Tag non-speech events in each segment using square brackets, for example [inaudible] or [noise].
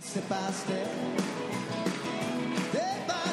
Step by step, day by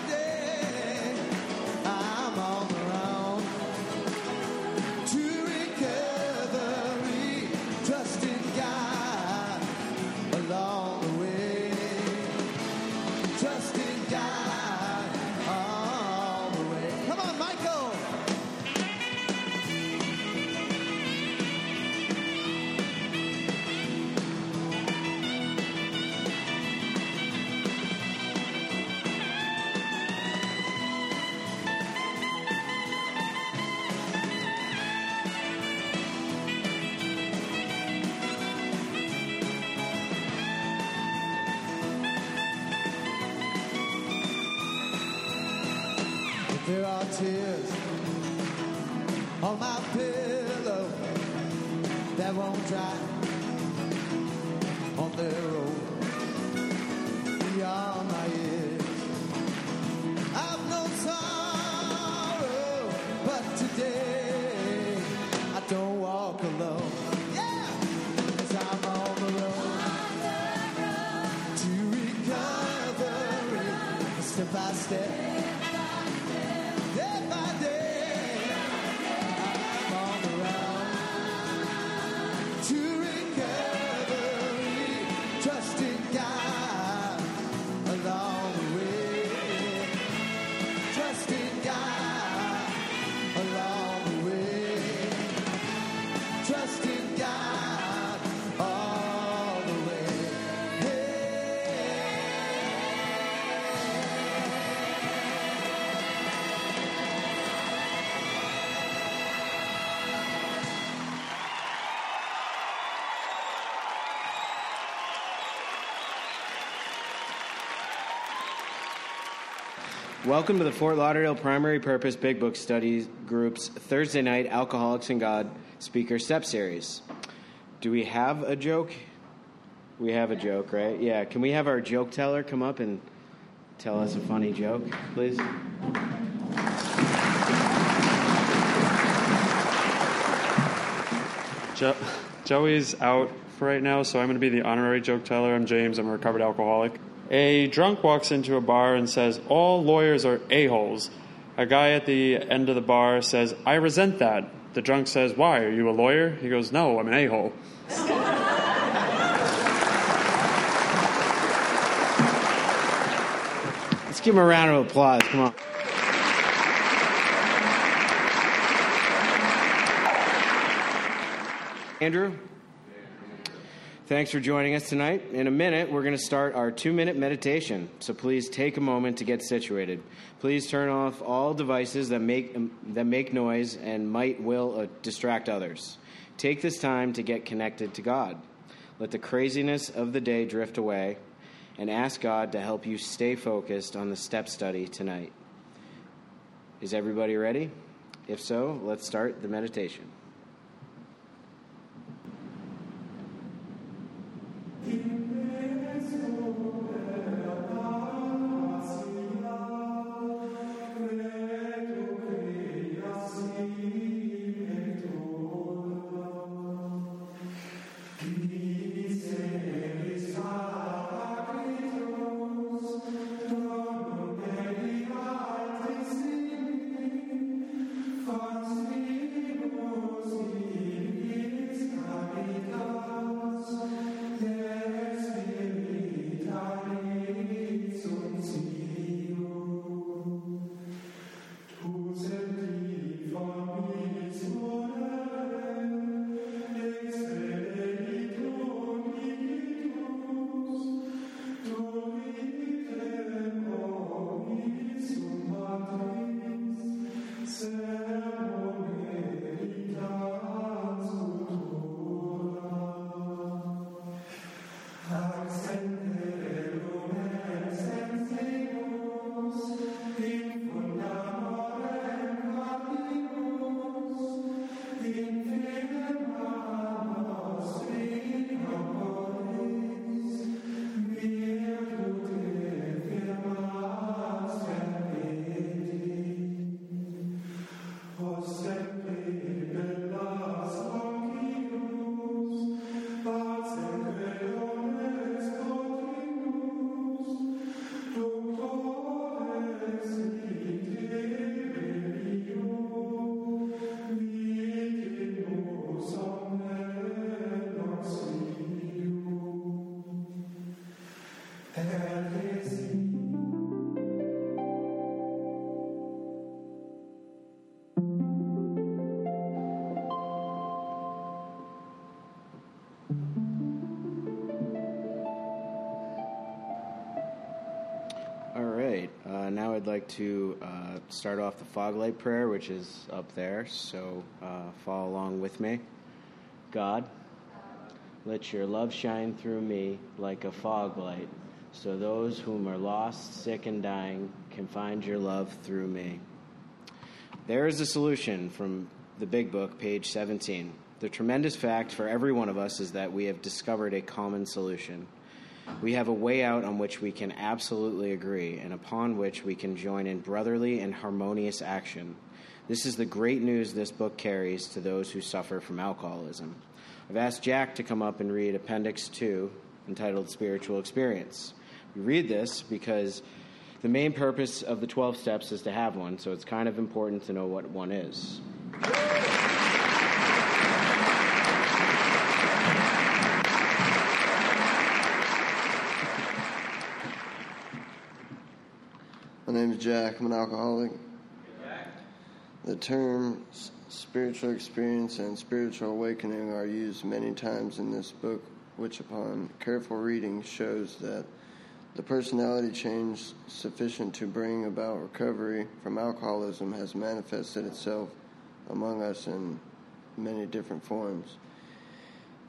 Welcome to the Fort Lauderdale Primary Purpose Big Book Studies Group's Thursday night Alcoholics and God Speaker Step Series. Do we have a joke? We have a joke, right? Yeah. Can we have our joke teller come up and tell us a funny joke, please? Jo- Joey's out for right now, so I'm going to be the honorary joke teller. I'm James. I'm a recovered alcoholic. A drunk walks into a bar and says, All lawyers are a-holes. A guy at the end of the bar says, I resent that. The drunk says, Why? Are you a lawyer? He goes, No, I'm an a-hole. Let's give him a round of applause. Come on. Andrew, thanks for joining us tonight. In a minute, we're going to start our two minute meditation. So please take a moment to get situated. Please turn off all devices that make, that make noise and might will uh, distract others. Take this time to get connected to God. Let the craziness of the day drift away and ask God to help you stay focused on the step study tonight. Is everybody ready? If so, let's start the meditation. Like to uh, start off the fog light prayer, which is up there. So uh, follow along with me. God, let your love shine through me like a fog light, so those whom are lost, sick, and dying can find your love through me. There is a solution from the Big Book, page 17. The tremendous fact for every one of us is that we have discovered a common solution. We have a way out on which we can absolutely agree and upon which we can join in brotherly and harmonious action. This is the great news this book carries to those who suffer from alcoholism. I've asked Jack to come up and read Appendix 2, entitled Spiritual Experience. We read this because the main purpose of the 12 steps is to have one, so it's kind of important to know what one is. Name is Jack. I'm an alcoholic. The terms spiritual experience and spiritual awakening are used many times in this book, which, upon careful reading, shows that the personality change sufficient to bring about recovery from alcoholism has manifested itself among us in many different forms.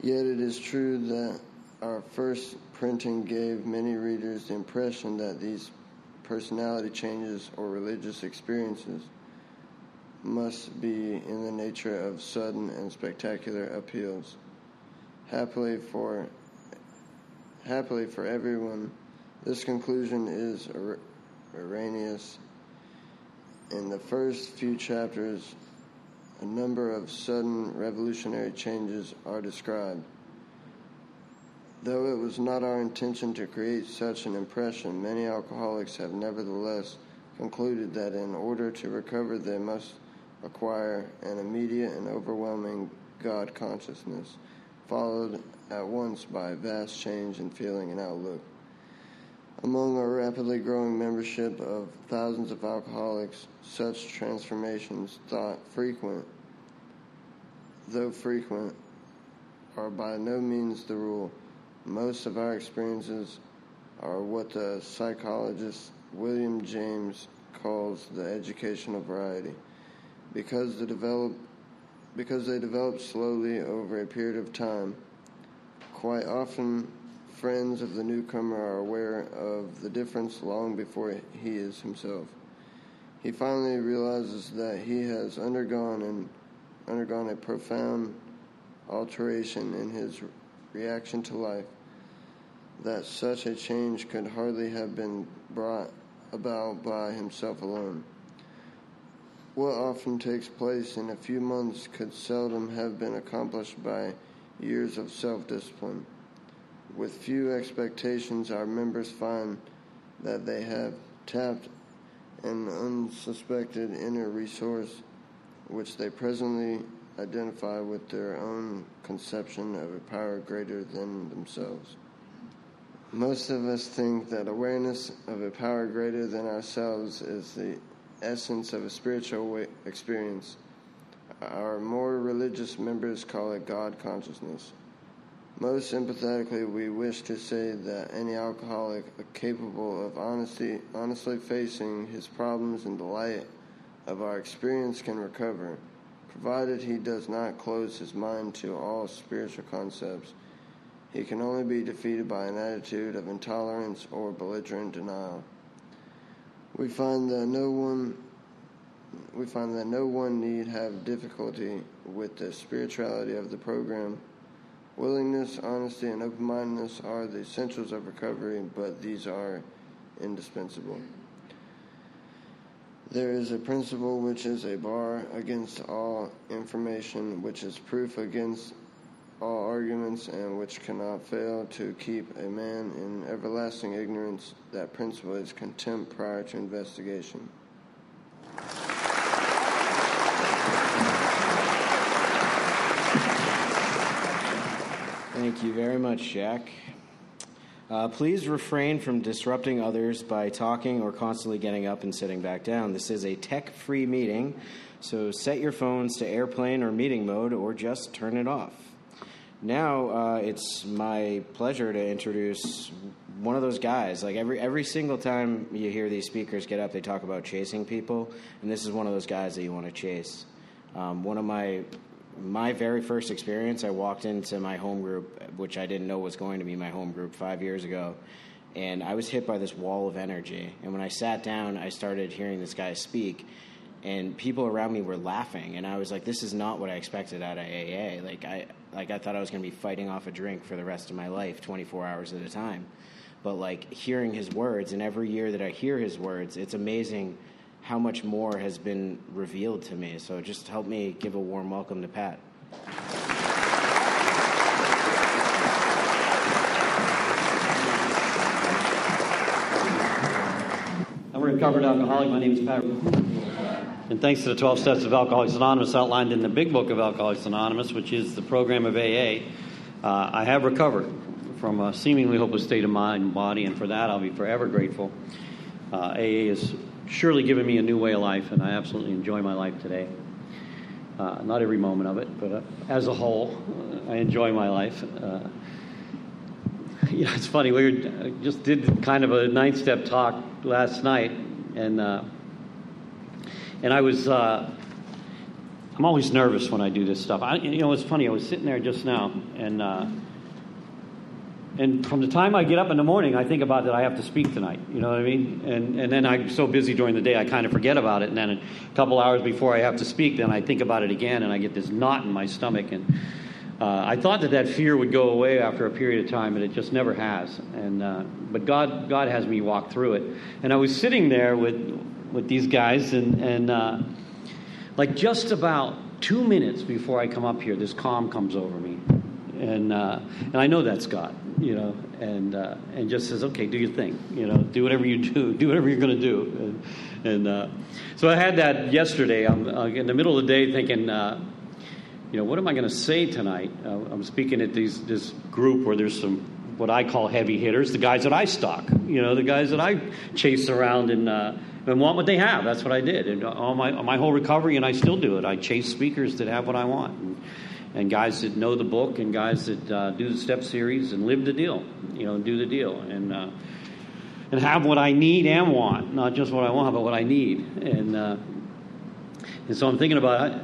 Yet it is true that our first printing gave many readers the impression that these personality changes or religious experiences must be in the nature of sudden and spectacular appeals. Happily for happily for everyone, this conclusion is er- erroneous. In the first few chapters, a number of sudden revolutionary changes are described. Though it was not our intention to create such an impression, many alcoholics have nevertheless concluded that in order to recover, they must acquire an immediate and overwhelming God consciousness, followed at once by a vast change in feeling and outlook. Among our rapidly growing membership of thousands of alcoholics, such transformations, thought frequent, though frequent, are by no means the rule. Most of our experiences are what the psychologist William James calls the educational variety. Because they develop because they develop slowly over a period of time, quite often friends of the newcomer are aware of the difference long before he is himself. He finally realizes that he has undergone and undergone a profound alteration in his reaction to life that such a change could hardly have been brought about by himself alone. What often takes place in a few months could seldom have been accomplished by years of self discipline. With few expectations, our members find that they have tapped an unsuspected inner resource which they presently identify with their own conception of a power greater than themselves. Most of us think that awareness of a power greater than ourselves is the essence of a spiritual experience. Our more religious members call it God consciousness. Most sympathetically, we wish to say that any alcoholic capable of honesty, honestly facing his problems in the light of our experience can recover, provided he does not close his mind to all spiritual concepts. He can only be defeated by an attitude of intolerance or belligerent denial. We find that no one we find that no one need have difficulty with the spirituality of the program. Willingness, honesty, and open mindedness are the essentials of recovery, but these are indispensable. There is a principle which is a bar against all information, which is proof against all arguments, and which cannot fail to keep a man in everlasting ignorance. That principle is contempt prior to investigation. Thank you very much, Jack. Uh, please refrain from disrupting others by talking or constantly getting up and sitting back down. This is a tech free meeting, so set your phones to airplane or meeting mode or just turn it off. Now uh, it's my pleasure to introduce one of those guys. Like every every single time you hear these speakers get up, they talk about chasing people, and this is one of those guys that you want to chase. Um, one of my my very first experience, I walked into my home group, which I didn't know was going to be my home group five years ago, and I was hit by this wall of energy. And when I sat down, I started hearing this guy speak, and people around me were laughing, and I was like, "This is not what I expected out of AA." Like I like I thought I was going to be fighting off a drink for the rest of my life, 24 hours at a time. But like hearing his words, and every year that I hear his words, it's amazing how much more has been revealed to me. So just help me give a warm welcome to Pat. I'm a recovered alcoholic. My name is Pat. And thanks to the 12 Steps of Alcoholics Anonymous outlined in the Big Book of Alcoholics Anonymous, which is the program of AA, uh, I have recovered from a seemingly hopeless state of mind and body, and for that I'll be forever grateful. Uh, AA has surely given me a new way of life, and I absolutely enjoy my life today. Uh, not every moment of it, but uh, as a whole, uh, I enjoy my life. Uh, [laughs] you know, it's funny. We were, uh, just did kind of a nine step talk last night, and and I was. Uh, I'm always nervous when I do this stuff. I, you know, it's funny. I was sitting there just now, and uh, and from the time I get up in the morning, I think about that I have to speak tonight. You know what I mean? And and then I'm so busy during the day, I kind of forget about it. And then a couple hours before I have to speak, then I think about it again, and I get this knot in my stomach. And uh, I thought that that fear would go away after a period of time, and it just never has. And uh, but God God has me walk through it. And I was sitting there with with these guys, and and uh, like just about two minutes before I come up here, this calm comes over me, and uh, and I know that's God, you know, and uh, and just says, okay, do your thing, you know, do whatever you do, [laughs] do whatever you're going to do, and, and uh, so I had that yesterday. I'm uh, in the middle of the day thinking. Uh, you know, what am I going to say tonight? Uh, I'm speaking at these, this group where there's some what I call heavy hitters, the guys that I stalk, you know, the guys that I chase around and and want what they have. That's what I did, and all my my whole recovery, and I still do it. I chase speakers that have what I want, and, and guys that know the book, and guys that uh, do the step series and live the deal, you know, do the deal, and uh, and have what I need and want, not just what I want, but what I need, and uh, and so I'm thinking about. it.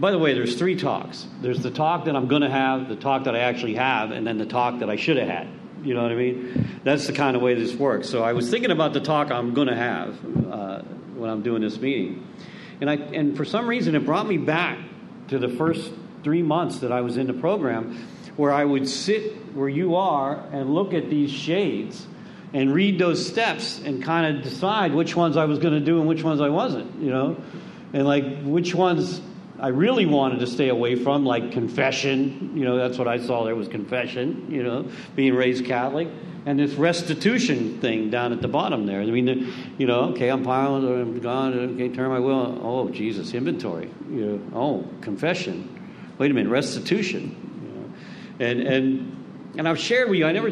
By the way, there's three talks. There's the talk that I'm going to have, the talk that I actually have, and then the talk that I should have had. You know what I mean? That's the kind of way this works. So I was thinking about the talk I'm going to have uh, when I'm doing this meeting, and I and for some reason it brought me back to the first three months that I was in the program, where I would sit where you are and look at these shades and read those steps and kind of decide which ones I was going to do and which ones I wasn't. You know, and like which ones I really wanted to stay away from, like confession. You know, that's what I saw there was confession, you know, being raised Catholic. And this restitution thing down at the bottom there. I mean, you know, okay, I'm piling, I'm gone, okay, turn my will. Oh, Jesus, inventory. You know, oh, confession. Wait a minute, restitution. You know. And, and, and I've shared with you, I never,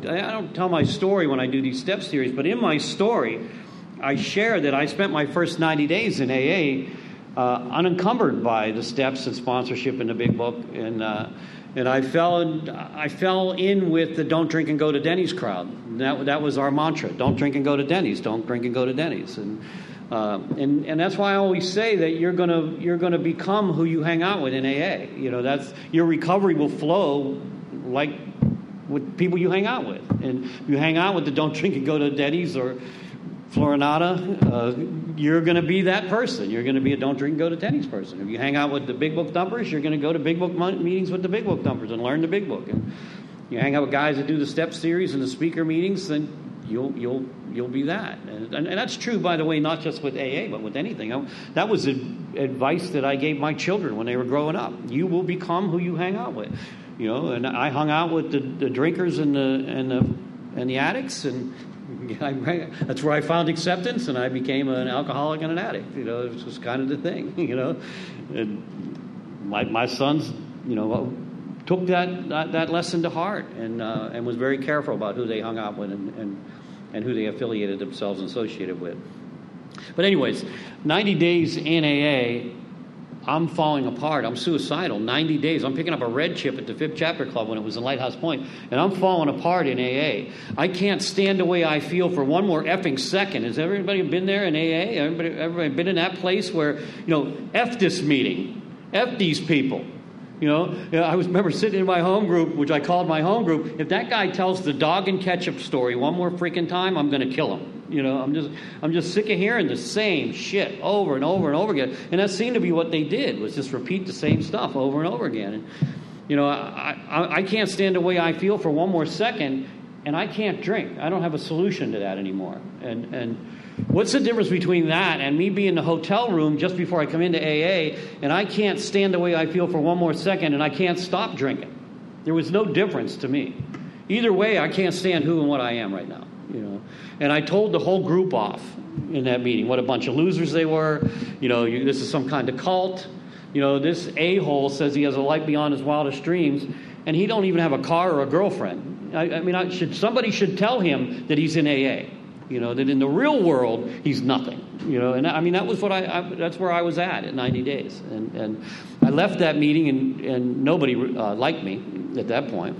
I don't tell my story when I do these step series, but in my story, I share that I spent my first 90 days in AA uh, unencumbered by the steps and sponsorship in the big book, and uh, and I fell in, I fell in with the "Don't drink and go to Denny's" crowd. That that was our mantra: "Don't drink and go to Denny's. Don't drink and go to Denny's." And uh, and and that's why I always say that you're gonna you're gonna become who you hang out with in AA. You know that's your recovery will flow like with people you hang out with, and you hang out with the "Don't drink and go to Denny's" or Florinata, uh, you're going to be that person. You're going to be a don't drink go to Denny's person. If you hang out with the big book thumpers, you're going to go to big book meetings with the big book thumpers and learn the big book. And you hang out with guys that do the step series and the speaker meetings, then you'll you'll you'll be that. And, and, and that's true, by the way, not just with AA, but with anything. I, that was advice that I gave my children when they were growing up. You will become who you hang out with. You know, and I hung out with the, the drinkers and the and the and the addicts and [laughs] that's where I found acceptance, and I became an alcoholic and an addict. You know, it was kind of the thing. [laughs] You know, and my my sons, you know, took that, that, that lesson to heart and, uh, and was very careful about who they hung out with and, and, and who they affiliated themselves and associated with. But, anyways, 90 days in AA, I'm falling apart. I'm suicidal. 90 days. I'm picking up a red chip at the Fifth Chapter Club when it was in Lighthouse Point, and I'm falling apart in AA. I can't stand the way I feel for one more effing second. Has everybody been there in AA? Everybody, everybody been in that place where, you know, F this meeting, F these people? You know, I was remember sitting in my home group, which I called my home group. If that guy tells the dog and ketchup story one more freaking time, I'm going to kill him. You know, I'm just I'm just sick of hearing the same shit over and over and over again. And that seemed to be what they did was just repeat the same stuff over and over again. And you know, I, I, I can't stand the way I feel for one more second, and I can't drink. I don't have a solution to that anymore. And and what's the difference between that and me being in the hotel room just before I come into AA, and I can't stand the way I feel for one more second, and I can't stop drinking? There was no difference to me. Either way, I can't stand who and what I am right now. You know, and I told the whole group off in that meeting what a bunch of losers they were. You know, you, this is some kind of cult. You know, this a hole says he has a life beyond his wildest dreams, and he don't even have a car or a girlfriend. I, I mean, I should somebody should tell him that he's in AA. You know, that in the real world he's nothing. You know, and I mean that was what I, I that's where I was at at 90 days, and and I left that meeting and and nobody uh, liked me at that point.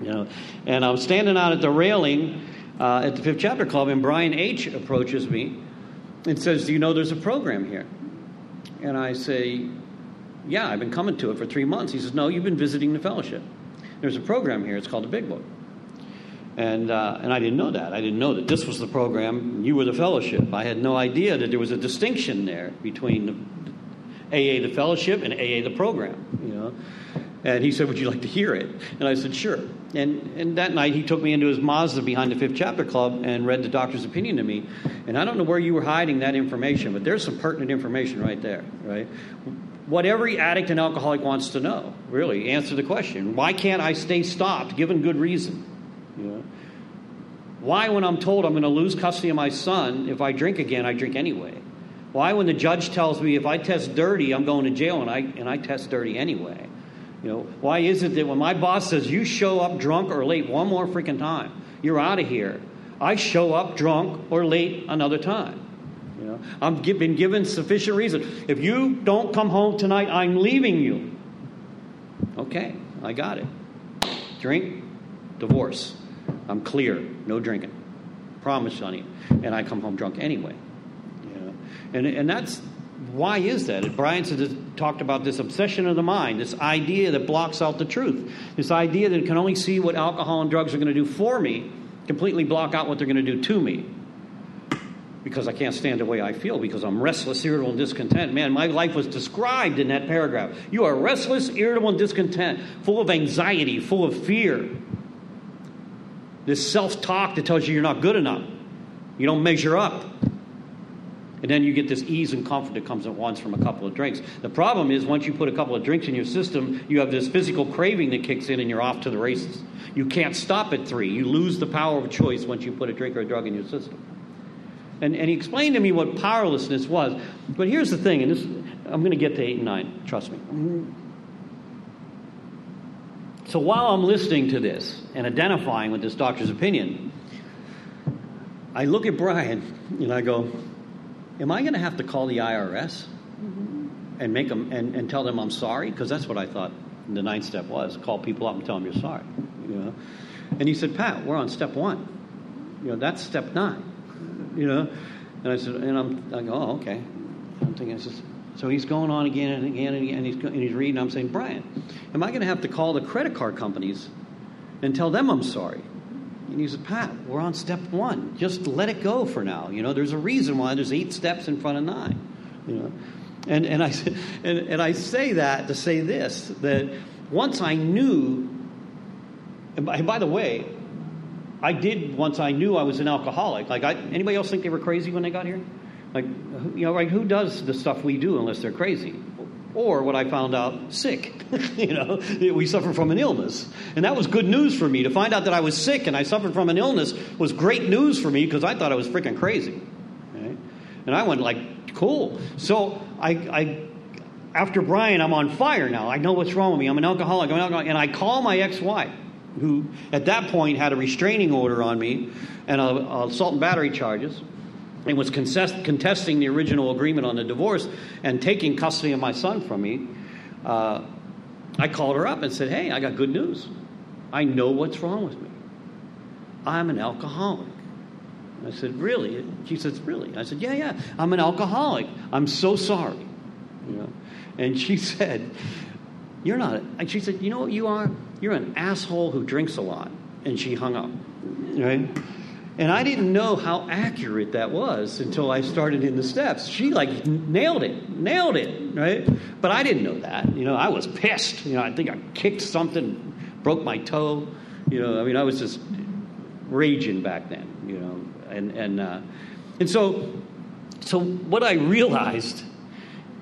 You know, and I'm standing out at the railing uh, at the Fifth Chapter Club, and Brian H. approaches me and says, Do you know there's a program here? And I say, Yeah, I've been coming to it for three months. He says, No, you've been visiting the fellowship. There's a program here, it's called the Big Book. And, uh, and I didn't know that. I didn't know that this was the program, you were the fellowship. I had no idea that there was a distinction there between the AA, the fellowship, and AA, the program, you know. And he said, Would you like to hear it? And I said, Sure. And, and that night he took me into his Mazda behind the Fifth Chapter Club and read the doctor's opinion to me. And I don't know where you were hiding that information, but there's some pertinent information right there, right? What every addict and alcoholic wants to know, really. Answer the question why can't I stay stopped given good reason? You know? Why, when I'm told I'm going to lose custody of my son, if I drink again, I drink anyway? Why, when the judge tells me if I test dirty, I'm going to jail and I, and I test dirty anyway? You know, why is it that when my boss says you show up drunk or late one more freaking time, you're out of here, I show up drunk or late another time? You know, I've been given sufficient reason. If you don't come home tonight, I'm leaving you. Okay, I got it. Drink, divorce. I'm clear, no drinking. Promise, honey. And I come home drunk anyway. You know? and, and that's why is that? Brian said, talked about this obsession of the mind, this idea that blocks out the truth, this idea that it can only see what alcohol and drugs are going to do for me, completely block out what they're going to do to me. Because I can't stand the way I feel, because I'm restless, irritable, and discontent. Man, my life was described in that paragraph. You are restless, irritable, and discontent, full of anxiety, full of fear. This self talk that tells you you're not good enough, you don't measure up. And then you get this ease and comfort that comes at once from a couple of drinks. The problem is, once you put a couple of drinks in your system, you have this physical craving that kicks in and you're off to the races. You can't stop at three. You lose the power of choice once you put a drink or a drug in your system. And, and he explained to me what powerlessness was. But here's the thing, and this, I'm going to get to eight and nine, trust me. So while I'm listening to this and identifying with this doctor's opinion, I look at Brian and I go, Am I going to have to call the IRS mm-hmm. and make them and, and tell them I'm sorry? Because that's what I thought the ninth step was: call people up and tell them you're sorry. You know. And he said, Pat, we're on step one. You know, that's step nine. You know. And I said, and I'm, I go, oh, okay. I'm thinking, says, so he's going on again and again and, again, and, he's, and he's reading. I'm saying, Brian, am I going to have to call the credit card companies and tell them I'm sorry? And he said, Pat, we're on step one. Just let it go for now. You know, there's a reason why there's eight steps in front of nine. You know, and and I [laughs] and, and I say that to say this that once I knew, and by, and by the way, I did once I knew I was an alcoholic. Like, I, anybody else think they were crazy when they got here? Like, you know, like who does the stuff we do unless they're crazy? Or what I found out, sick. [laughs] you know, we suffer from an illness. And that was good news for me. To find out that I was sick and I suffered from an illness was great news for me because I thought I was freaking crazy. Right? And I went like, cool. So I, I, after Brian, I'm on fire now. I know what's wrong with me. I'm an alcoholic. I'm an alcoholic. And I call my ex wife, who at that point had a restraining order on me and a, a assault and battery charges, and was contest, contesting the original agreement on the divorce and taking custody of my son from me. Uh, I called her up and said, Hey, I got good news. I know what's wrong with me. I'm an alcoholic. I said, Really? She says, Really? I said, Yeah, yeah. I'm an alcoholic. I'm so sorry. You know? And she [laughs] said, You're not. And she said, You know what you are? You're an asshole who drinks a lot. And she hung up. Right? And I didn't know how accurate that was until I started in the steps. She like nailed it, nailed it, right? But I didn't know that. You know, I was pissed. You know, I think I kicked something, broke my toe. You know, I mean, I was just raging back then. You know, and and uh, and so so what I realized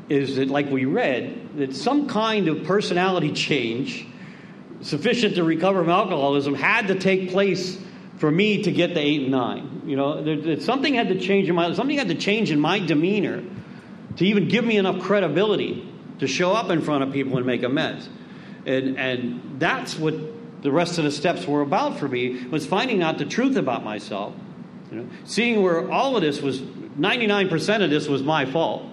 is that, like we read, that some kind of personality change sufficient to recover from alcoholism had to take place for me to get the eight and nine. You know, there, there, something had to change in my something had to change in my demeanor to even give me enough credibility to show up in front of people and make amends. And and that's what the rest of the steps were about for me was finding out the truth about myself. You know, seeing where all of this was 99% of this was my fault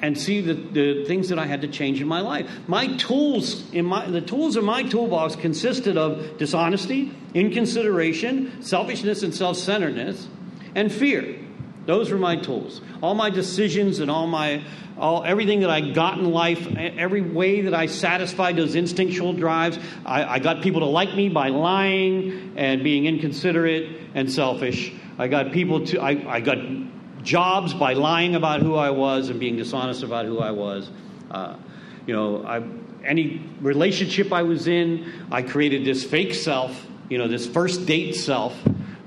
and see the, the things that I had to change in my life. My tools in my the tools in my toolbox consisted of dishonesty, inconsideration, selfishness and self-centeredness, and fear. Those were my tools. All my decisions and all my all everything that I got in life, every way that I satisfied those instinctual drives, I, I got people to like me by lying and being inconsiderate and selfish. I got people to I, I got jobs by lying about who I was and being dishonest about who I was. Uh, you know, I, any relationship I was in, I created this fake self, you know, this first date self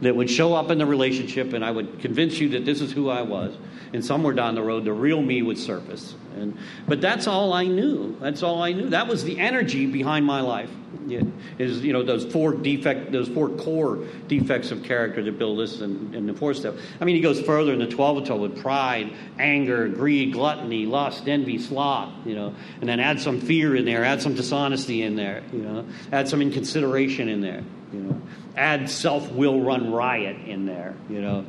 that would show up in the relationship, and I would convince you that this is who I was. And somewhere down the road, the real me would surface. And, but that's all I knew. That's all I knew. That was the energy behind my life. Yeah, is you know those four defect, those four core defects of character that Bill lists in, in the fourth step. I mean, he goes further in the twelve with pride, anger, greed, gluttony, lust, envy, sloth. You know, and then add some fear in there, add some dishonesty in there. You know, add some inconsideration in there. You know, add self will run riot in there. You know,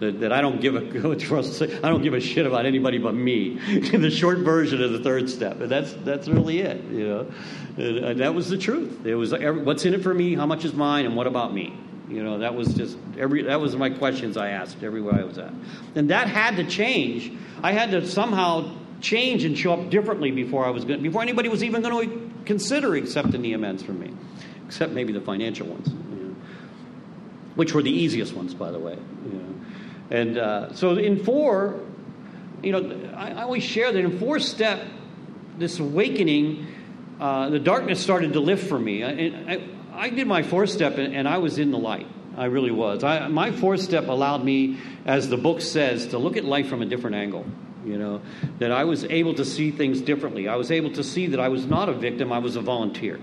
that, that I don't give a [laughs] I don't give a shit about anybody but me. [laughs] the short version of the third step, and that's that's really it. You know, and, and that was the truth. It was every, what's in it for me, how much is mine, and what about me. You know, that was just every that was my questions I asked everywhere I was at, and that had to change. I had to somehow change and show up differently before I was going, before anybody was even going to consider accepting the amends from me, except maybe the financial ones, you know, which were the easiest ones, by the way. You know. And uh, so in four, you know, I, I, always share that in four step, this awakening, uh, the darkness started to lift for me. I, I, I did my fourth step and, and, I was in the light. I really was. I, my fourth step allowed me, as the book says, to look at life from a different angle. You know, that I was able to see things differently. I was able to see that I was not a victim, I was a volunteer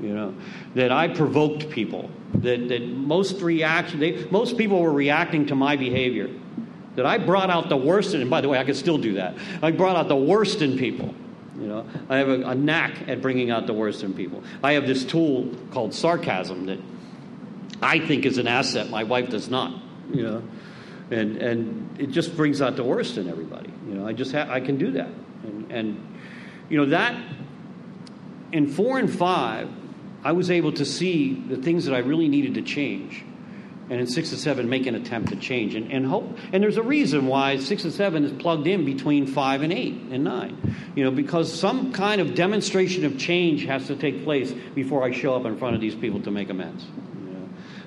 you know that i provoked people that, that most reaction they, most people were reacting to my behavior. That i brought out the worst in and by the way i could still do that. I brought out the worst in people you know. I have a, a knack at bringing out the worst in people. I have this tool called sarcasm that i think is an asset my wife does not you know. And and it just brings out the worst in everybody you know. I just ha- i can do that. And and you know that in four and five I was able to see the things that I really needed to change. And in six and seven, make an attempt to change and, and hope. And there's a reason why six and seven is plugged in between five and eight and nine. You know, because some kind of demonstration of change has to take place before I show up in front of these people to make amends.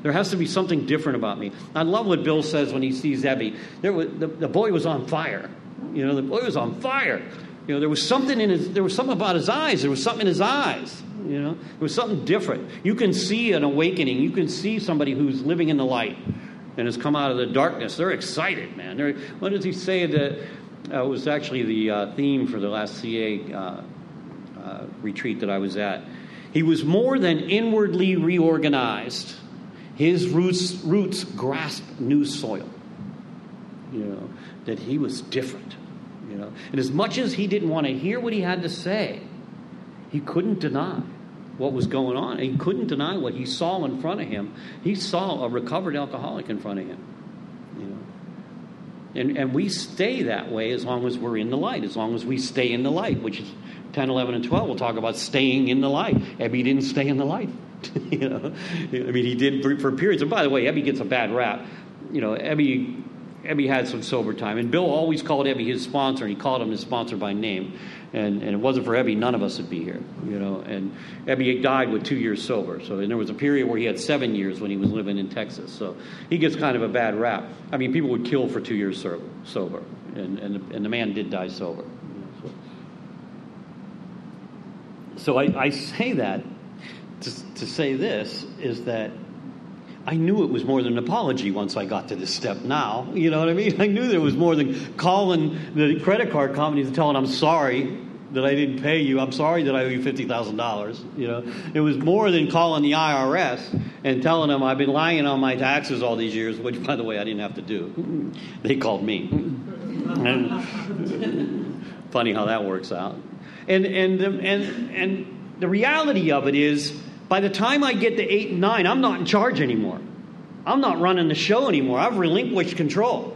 There has to be something different about me. I love what Bill says when he sees Ebby. There was, the, the boy was on fire. You know, the boy was on fire. You know, there was something in his, there was something about his eyes. There was something in his eyes. You know, it was something different. You can see an awakening. You can see somebody who's living in the light and has come out of the darkness. They're excited, man. They're, what does he say that uh, was actually the uh, theme for the last CA uh, uh, retreat that I was at? He was more than inwardly reorganized. His roots, roots grasped new soil. You know, that he was different. You know, and as much as he didn't want to hear what he had to say, he couldn't deny what was going on. He couldn't deny what he saw in front of him. He saw a recovered alcoholic in front of him. You know. And, and we stay that way as long as we're in the light, as long as we stay in the light, which is 10, 11, and 12. We'll talk about staying in the light. Ebby didn't stay in the light. [laughs] you know, I mean, he did for, for periods. And by the way, Ebby gets a bad rap. You know, Ebby Ebby had some sober time, and Bill always called Ebby his sponsor, and he called him his sponsor by name. And, and it wasn't for Ebby, none of us would be here, you know. And Ebby died with two years sober. So and there was a period where he had seven years when he was living in Texas. So he gets kind of a bad rap. I mean, people would kill for two years sober, and, and, the, and the man did die sober. so so I, I say that to, to say this is that I knew it was more than an apology once I got to this step now. You know what I mean? [laughs] I knew there was more than calling the credit card companies and telling I'm sorry that I didn't pay you. I'm sorry that I owe you $50,000. You know, it was more than calling the IRS and telling them I've been lying on my taxes all these years, which, by the way, I didn't have to do. [laughs] They called me. [laughs] And funny how that works out. And, and, and, and the reality of it is, by the time I get to eight and nine, I'm not in charge anymore. I'm not running the show anymore. I've relinquished control.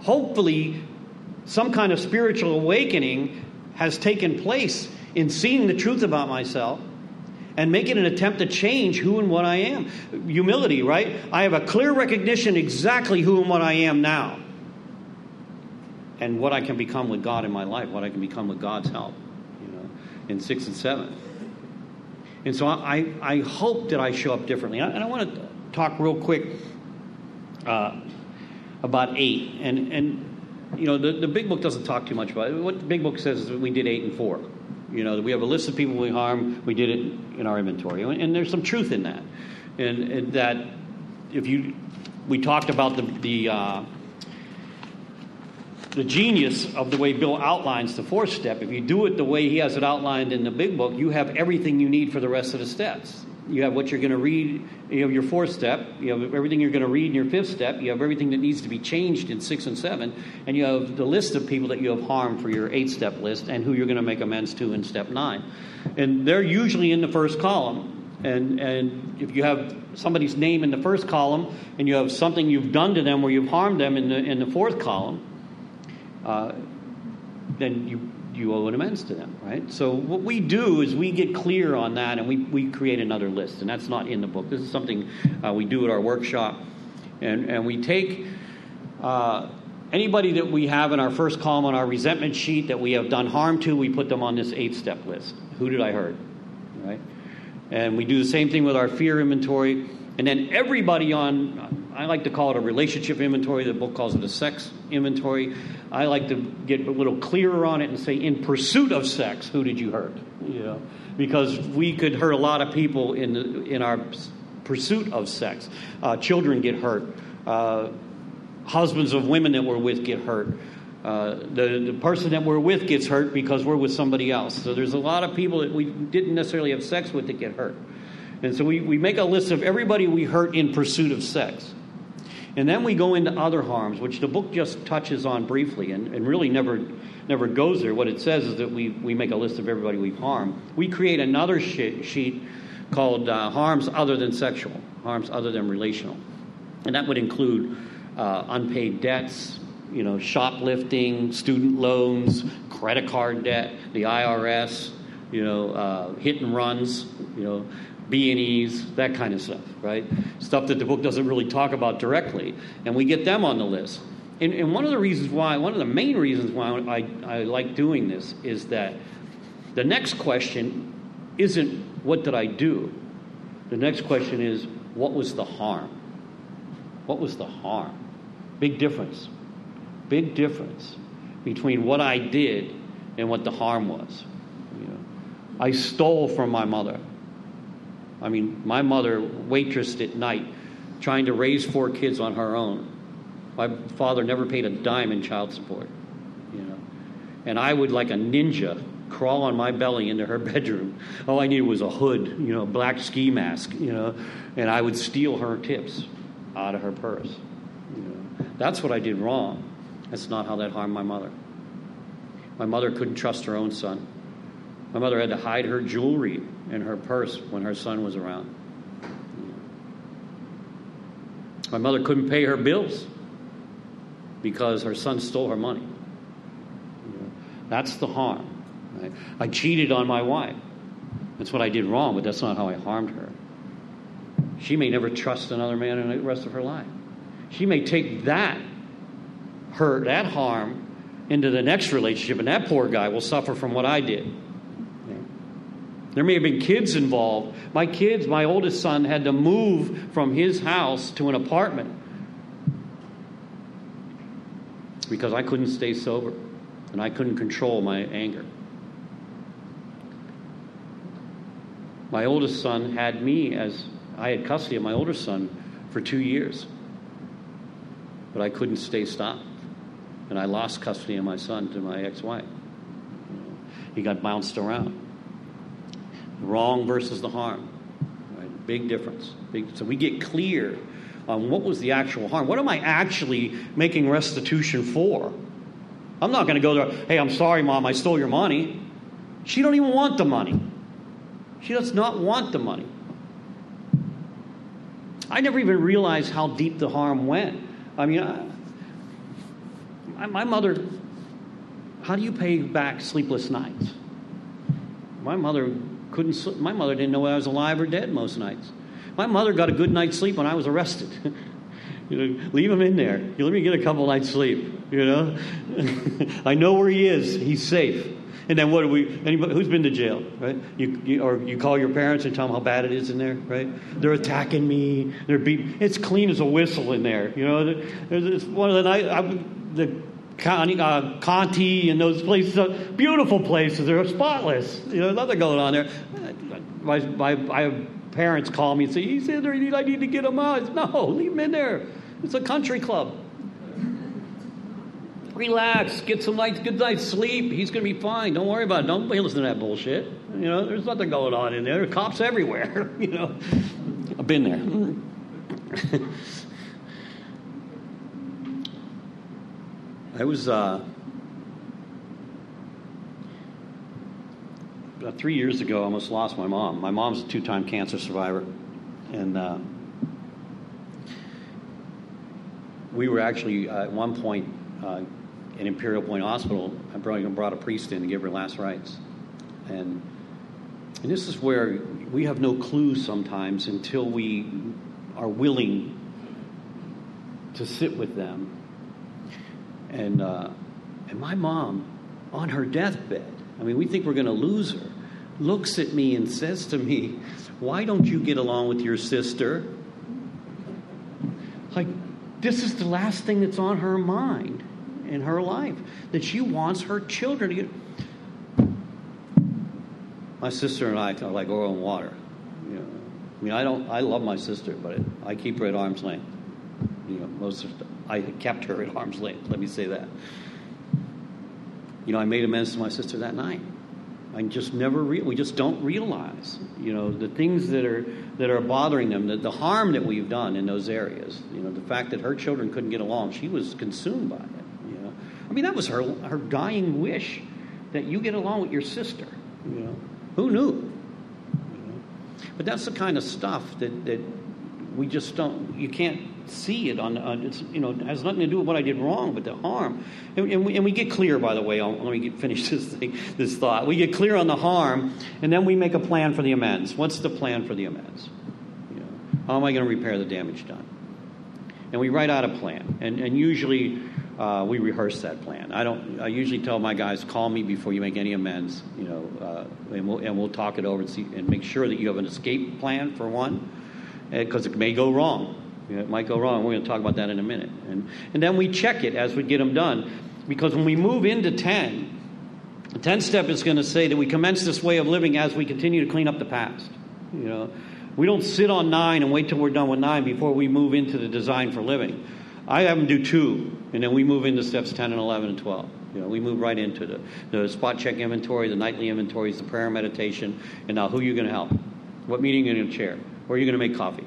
Hopefully, some kind of spiritual awakening has taken place in seeing the truth about myself and making an attempt to change who and what I am. Humility, right? I have a clear recognition exactly who and what I am now. And what I can become with God in my life, what I can become with God's help, you know, in six and seven. And so I, I hope that I show up differently. And I want to talk real quick uh, about eight. And, and you know, the, the big book doesn't talk too much about it. What the big book says is we did eight and four. You know, we have a list of people we harm, we did it in our inventory. And, there's some truth in that. And, and, that if you, we talked about the, the uh, the genius of the way Bill outlines the fourth step. If you do it the way he has it outlined in the big book, you have everything you need for the rest of the steps. You have what you're going to read, you have your fourth step, you have everything you're going to read in your fifth step, you have everything that needs to be changed in six and seven, and you have the list of people that you have harmed for your eight step list and who you're going to make amends to in step nine. And they're usually in the first column. And, and if you have somebody's name in the first column and you have something you've done to them where you've harmed them in the, in the fourth column, uh, then you you owe an amends to them, right? So what we do is we get clear on that and we, we create another list, and that's not in the book. This is something uh, we do at our workshop, and and we take. Uh, anybody that we have in our first column on our resentment sheet that we have done harm to, we put them on this eight step list. Who did I hurt? Right? And we do the same thing with our fear inventory. And then everybody on, I like to call it a relationship inventory. The book calls it a sex inventory. I like to get a little clearer on it and say, in pursuit of sex, who did you hurt? Know, because we could hurt a lot of people in the, in our pursuit of sex. Uh, children get hurt. Uh, husbands of women that we're with get hurt. Uh, the, the person that we're with gets hurt because we're with somebody else. So there's a lot of people that we didn't necessarily have sex with that get hurt. And so we, we make a list of everybody we hurt in pursuit of sex. And then we go into other harms, which the book just touches on briefly and, and really never, never goes there. What it says is that we, we make a list of everybody we've harmed. We create another sheet called uh, harms other than sexual, harms other than relational. And that would include uh, unpaid debts, you know, shoplifting, student loans, credit card debt, the IRS, you know, uh, hit and runs, you know, B&Es, that kind of stuff, right? Stuff that the book doesn't really talk about directly. And we get them on the list. And, and one of the reasons why, one of the main reasons why I, I like doing this is that the next question isn't what did I do? The next question is what was the harm? What was the harm? Big difference. Big difference between what I did and what the harm was. You know, I stole from my mother. I mean, my mother waitressed at night, trying to raise four kids on her own. My father never paid a dime in child support, you know. And I would, like a ninja, crawl on my belly into her [laughs] bedroom. All I needed was a hood, you know, a black ski mask, you know, and I would steal her tips out of her purse. You know. That's what I did wrong. That's not how that harmed my mother. My mother couldn't trust her own son. My mother had to hide her jewelry in her purse when her son was around. My mother couldn't pay her bills because her son stole her money. That's the harm. Right? I cheated on my wife. That's what I did wrong, but that's not how I harmed her. She may never trust another man in the rest of her life. She may take that hurt, that harm, into the next relationship, and that poor guy will suffer from what I did. There may have been kids involved. My kids, my oldest son, had to move from his house to an apartment because I couldn't stay sober and I couldn't control my anger. My oldest son had me as I had custody of my older son for two years, but I couldn't stay stopped. And I lost custody of my son to my ex wife. He got bounced around. Wrong versus the harm. Right? Big difference. Big, so we get clear on what was the actual harm. What am I actually making restitution for? I'm not going to go there, hey, I'm sorry, mom, I stole your money. She don't even want the money. She does not want the money. I never even realized how deep the harm went. I mean, I, my mother, how do you pay back sleepless nights? My mother couldn't sleep. My mother didn't know I was alive or dead most nights. My mother got a good night's sleep when I was arrested. [laughs] you know, leave him in there. You let me get a couple nights sleep. You know, [laughs] I know where he is. He's safe. And then what do we? Anybody who's been to jail, right? You, you, or you call your parents and tell them how bad it is in there, right? They're attacking me. They're beating. It's clean as a whistle in there. You know, there's one of the night I, the Conti, uh, Conti and those places, uh, beautiful places. They're spotless. You know, nothing going on there. My, my, my parents call me and say, "He's in there. I need to get him out." No, leave him in there. It's a country club. Relax, get some nice, good night's sleep. He's going to be fine. Don't worry about it. Don't listen to that bullshit. You know, there's nothing going on in there. There are cops everywhere. [laughs] you know, I've been there. [laughs] I was uh, about three years ago. I almost lost my mom. My mom's a two-time cancer survivor, and uh, we were actually uh, at one point uh, in Imperial Point Hospital. I brought a priest in to give her last rites, and and this is where we have no clue sometimes until we are willing to sit with them and, uh, and my mom, on her deathbed, I mean, we think we're going to lose her, looks at me and says to me, Why don't you get along with your sister? Like, this is the last thing that's on her mind in her life, that she wants her children to get. My sister and I are like oil and water. You know, I mean, I don't. I love my sister, but I keep her at arm's length. You know, most of the, I kept her at arm's length. Let me say that. You know, I made amends to my sister that night. I just never we just don't realize, you know, the things that are that are bothering them, the, the harm that we've done in those areas. You know, the fact that her children couldn't get along, she was consumed by it. You know, I mean, that was her her dying wish that you get along with your sister. You know, who knew? You know? But that's the kind of stuff that that we just don't. You can't see it on, on it's you know has nothing to do with what I did wrong, but the harm. And, and, we, and we, get clear, by the way. I'll, let me get, [laughs] finish this thing, this thought. We get clear on the harm, and then we make a plan for the amends. What's the plan for the amends? You know, how am I going to repair the damage done? And we write out a plan, and, and usually uh, we rehearse that plan. I don't. I usually tell my guys, call me before you make any amends. You know, uh, and we'll and we'll talk it over and see and make sure that you have an escape plan for one, because it may go wrong it might go wrong. We're going to talk about that in a minute. And, and then we check it as we get them done. Because when we move into 10, the 10 step is going to say that we commence this way of living as we continue to clean up the past. You know, we don't sit on 9 and wait till we're done with 9 before we move into the design for living. I have them do two, and then we move into steps 10 and 11 and 12. You know, we move right into the, the spot check inventory, the nightly inventories, the prayer meditation, and now who are you going to help? What meeting are you going to chair? Where are you going to make coffee?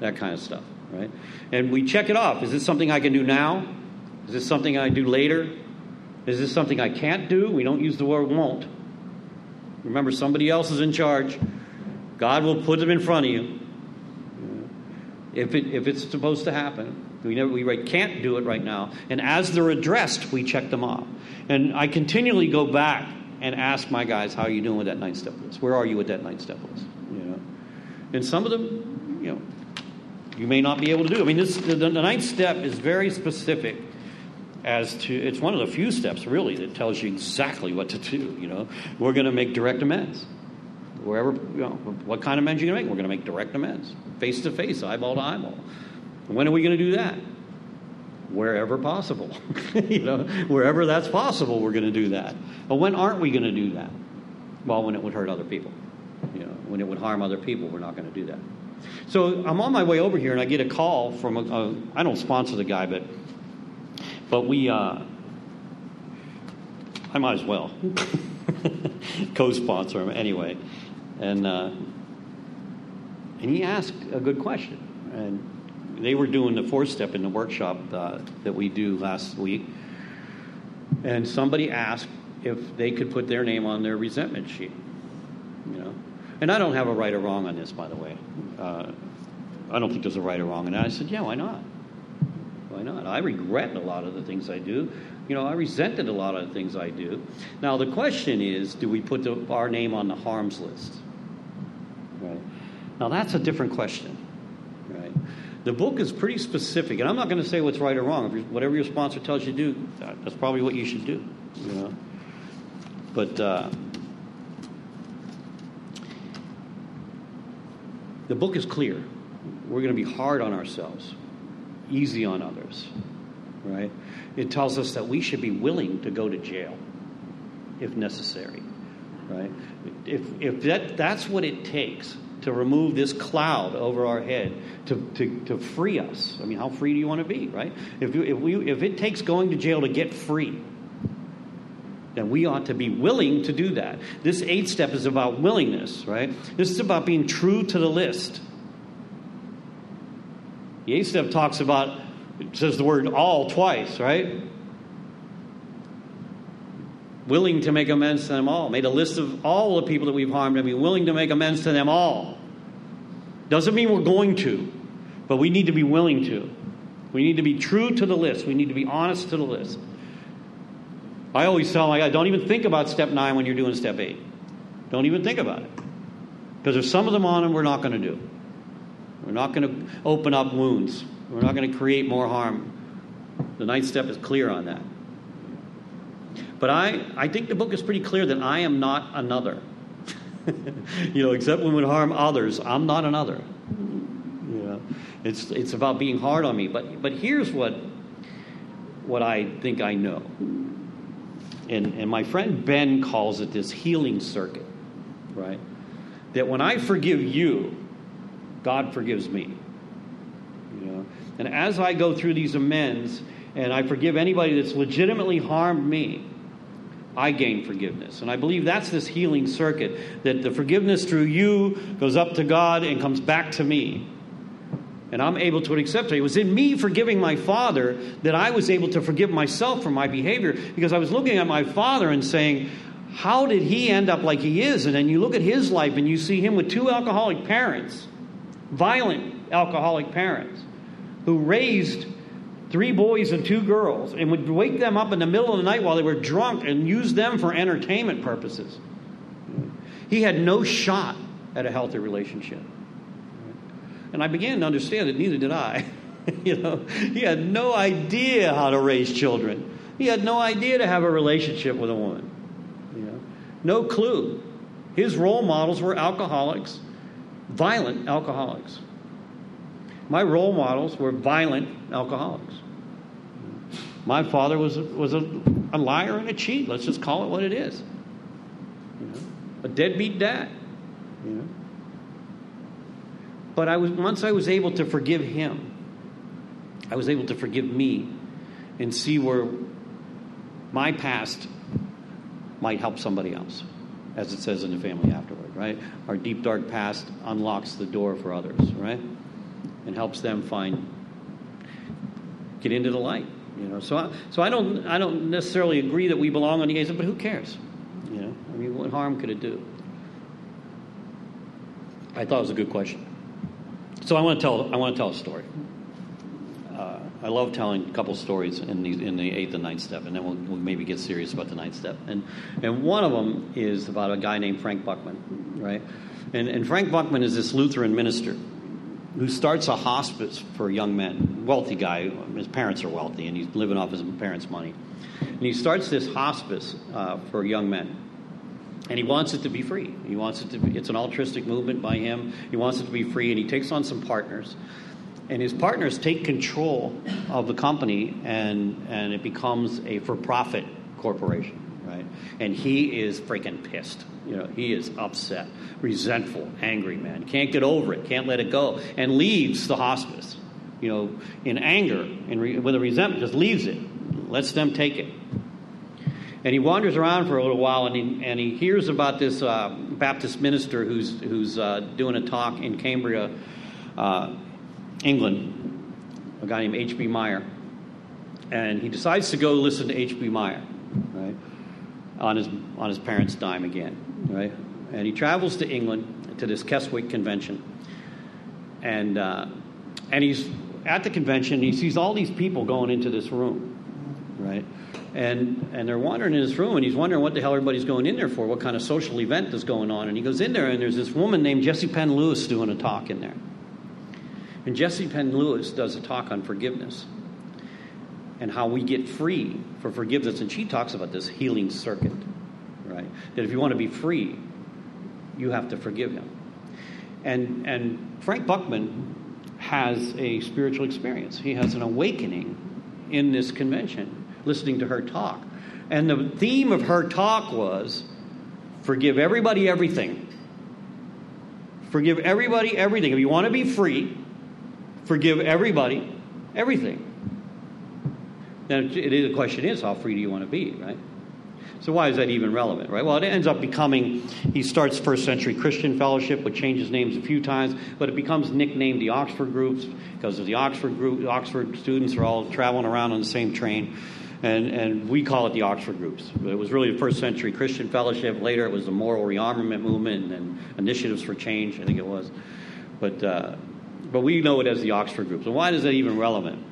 That kind of stuff, right? And we check it off. Is this something I can do now? Is this something I do later? Is this something I can't do? We don't use the word won't. Remember, somebody else is in charge. God will put them in front of you. If, it, if it's supposed to happen, we never we can't do it right now. And as they're addressed, we check them off. And I continually go back and ask my guys, "How are you doing with that ninth step list? Where are you with that ninth step list?" You know, and some of them, you know, you may not be able to do. I mean, this the, the ninth step is very specific as to it's one of the few steps really that tells you exactly what to do. You know, we're going to make direct amends. Wherever, you know, what kind of amends you're you going to make? We're going to make direct amends, face to face, eyeball to eyeball. When are we going to do that? Wherever possible. [laughs] you know, wherever that's possible, we're going to do that. But when aren't we going to do that? Well, when it would hurt other people. You know, when it would harm other people, we're not going to do that. So I'm on my way over here, and I get a call from a, a I don't sponsor the guy, but but we uh, I might as well [laughs] co-sponsor him anyway, and uh, and he asked a good question, and they were doing the fourth step in the workshop uh, that we do last week, and somebody asked if they could put their name on their resentment sheet, you know, and I don't have a right or wrong on this, by the way. Uh, I don't think there's a right or wrong, and I said, yeah, why not? Why not? I regret a lot of the things I do. You know, I resented a lot of the things I do. Now, the question is do we put the, our name on the harms list? Right. Now, that's a different question. Right. The book is pretty specific, and I'm not going to say what's right or wrong. If whatever your sponsor tells you to do, that, that's probably what you should do. You know. But uh, the book is clear. We're going to be hard on ourselves easy on others, right? It tells us that we should be willing to go to jail if necessary, right? If, if that, that's what it takes to remove this cloud over our head, to, to, to free us. I mean, how free do you want to be, right? If, if, we, if it takes going to jail to get free, then we ought to be willing to do that. This eighth step is about willingness, right? This is about being true to the list. The eighth step talks about, it says the word all twice, right? Willing to make amends to them all. Made a list of all the people that we've harmed and be willing to make amends to them all. Doesn't mean we're going to, but we need to be willing to. We need to be true to the list. We need to be honest to the list. I always tell my guy, don't even think about step nine when you're doing step eight. Don't even think about it. Because there's some of them on them we're not going to do. We're not going to open up wounds. We're not going to create more harm. The ninth step is clear on that. But I, I think the book is pretty clear that I am not another. [laughs] you know, except when we harm others, I'm not another. You know, it's, it's about being hard on me. But, but here's what, what I think I know. And, and my friend Ben calls it this healing circuit, right? That when I forgive you, God forgives me. You know? And as I go through these amends and I forgive anybody that's legitimately harmed me, I gain forgiveness. And I believe that's this healing circuit that the forgiveness through you goes up to God and comes back to me. And I'm able to accept it. It was in me forgiving my father that I was able to forgive myself for my behavior because I was looking at my father and saying, How did he end up like he is? And then you look at his life and you see him with two alcoholic parents violent alcoholic parents who raised three boys and two girls and would wake them up in the middle of the night while they were drunk and use them for entertainment purposes. He had no shot at a healthy relationship. And I began to understand that neither did I. [laughs] you know, he had no idea how to raise children. He had no idea to have a relationship with a woman. You know, no clue. His role models were alcoholics violent alcoholics. My role models were violent alcoholics. My father was, was a, a liar and a cheat. Let's just call it what it is. You know? A deadbeat dad. You know? But I was, once I was able to forgive him, I was able to forgive me and see where my past might help somebody else, as it says in the family afterward, right? Our deep, dark past unlocks the door for others, right? And helps them find, get into the light, You know, so I, so I don't I don't necessarily agree that we belong on the gays, but who cares? You know, I mean, what harm could it do? I thought it was a good question. So I want to tell I want to tell a story. Uh, I love telling a couple stories in the in the eighth and ninth step, and then we'll, we'll maybe get serious about the ninth step. And and one of them is about a guy named Frank Buchman, right? And and Frank Buchman is this Lutheran minister who starts a hospice for young men. Wealthy guy, his parents are wealthy, and he's living off his parents' money. And he starts this hospice uh, for young men and he wants it to be free. He wants it to be, it's an altruistic movement by him. He wants it to be free, and he takes on some partners. And his partners take control of the company, and, and it becomes a for profit corporation, right? And he is freaking pissed. You know, he is upset, resentful, angry, man. Can't get over it, can't let it go, and leaves the hospice, you know, in anger and re, with a resentment, just leaves it, lets them take it. And he wanders around for a little while and he, and he hears about this uh, Baptist minister who's, who's uh, doing a talk in Cumbria, uh, England, a guy named H.B. Meyer. And he decides to go listen to H.B. Meyer, right, on his, on his parents' dime again, right? And he travels to England to this Keswick convention. And, uh, and he's at the convention, he sees all these people going into this room, right? And and they're wandering in his room, and he's wondering what the hell everybody's going in there for, what kind of social event is going on. And he goes in there, and there's this woman named Jessie Penn Lewis doing a talk in there. And Jessie Penn Lewis does a talk on forgiveness and how we get free for forgiveness. And she talks about this healing circuit, right? That if you want to be free, you have to forgive him. And and Frank Buchman has a spiritual experience. He has an awakening in this convention listening to her talk. And the theme of her talk was forgive everybody everything. Forgive everybody everything. If you want to be free, forgive everybody everything. Now, the question is, how free do you want to be, right? So why is that even relevant, right? Well, it ends up becoming, he starts First Century Christian Fellowship, which changes names a few times, but it becomes nicknamed the Oxford Groups because the Oxford group. Oxford students are all traveling around on the same train and, and we call it the Oxford Groups. It was really the first century Christian fellowship. Later, it was the moral rearmament movement and initiatives for change, I think it was. But, uh, but we know it as the Oxford Groups. And why is that even relevant?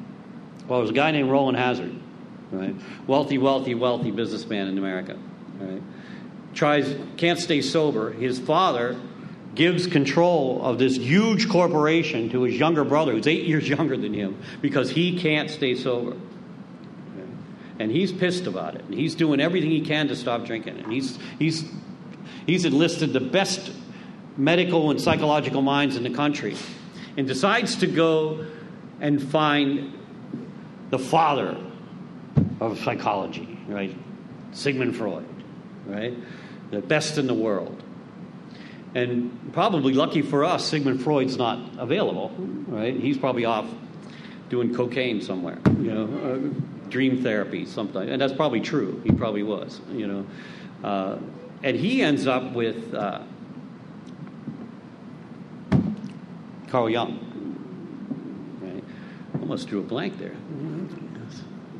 Well, there's a guy named Rowland Hazard, right? Wealthy, wealthy, wealthy businessman in America, right? Tries, can't stay sober. His father gives control of this huge corporation to his younger brother, who's eight years [laughs] younger than him, because he can't stay sober and he's pissed about it. And he's doing everything he can to stop drinking. And he's he's he's enlisted the best medical and psychological minds in the country, and decides to go and find the father of psychology, right? Sigmund Freud, right? The best in the world. And probably lucky for us, Sigmund Freud's not available, right? He's probably off doing cocaine somewhere, you know. Uh, dream therapy sometimes, and that's probably true. He probably was, you know. Uh, and he ends up with uh, Carl Jung. Right? Almost drew a blank there.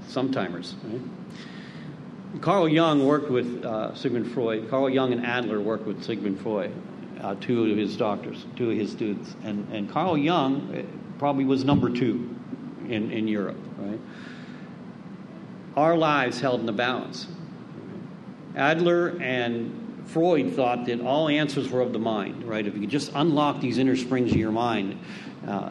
Sometimers. Right? Carl Jung worked with uh, Sigmund Freud. Carl Jung and Adler worked with Sigmund Freud, uh, two of his doctors, two of his students. And, and Carl Jung uh, probably was number two in, in Europe, right? Our lives held in the balance. Adler and Freud thought that all answers were of the mind, right? If you could just unlock these inner springs of your mind, uh,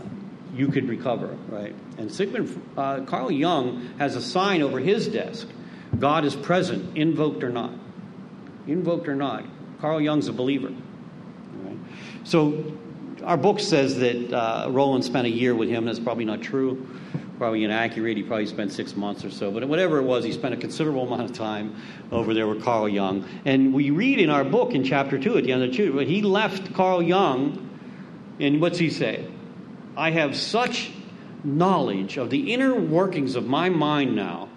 you could recover, right? And Sigmund, uh, Carl Jung has a sign over his desk God is present, invoked or not. Invoked or not. Carl Jung's a believer. Right? So our book says that uh, Rowland spent a year with him. That's probably not true probably inaccurate. He probably spent six months or so, but whatever it was, he spent a considerable [laughs] amount of time over there with Carl Jung. And we read in our book in chapter two, at the end of two, he left Carl Jung, and what's he say? I have such knowledge of the inner workings of my mind now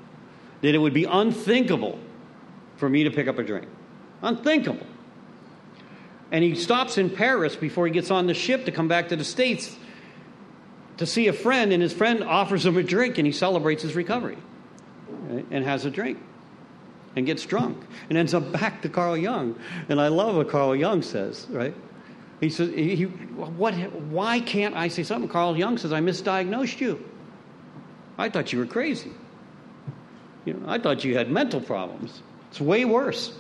that it would be unthinkable for me to pick up a drink. Unthinkable. And he stops in Paris before he gets on the ship to come back to the States to see a friend, and his friend offers him a drink, and he celebrates his recovery. right, and has a drink and gets drunk and ends up back to Carl Jung. And I love what Carl Jung says, right? He says, he, what, why can't I say something? Carl Jung says, I misdiagnosed you. I thought you were crazy. You know, I thought you had mental problems. It's way worse.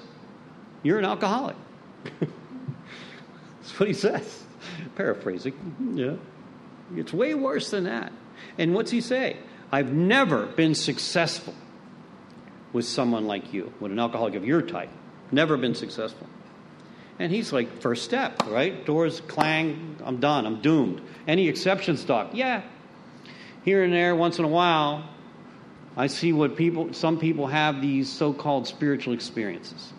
You're an alcoholic. [laughs] That's what he says. Paraphrasing. Yeah. It's way worse than that. And what's he say? I've never been successful with someone like you, with an alcoholic of your type. Never been successful. And he's like, first step, right? Doors clang, I'm done, I'm doomed. Any exceptions, Doc? Yeah. Here and there, once in a while, I see what people, some people have these so called spiritual experiences.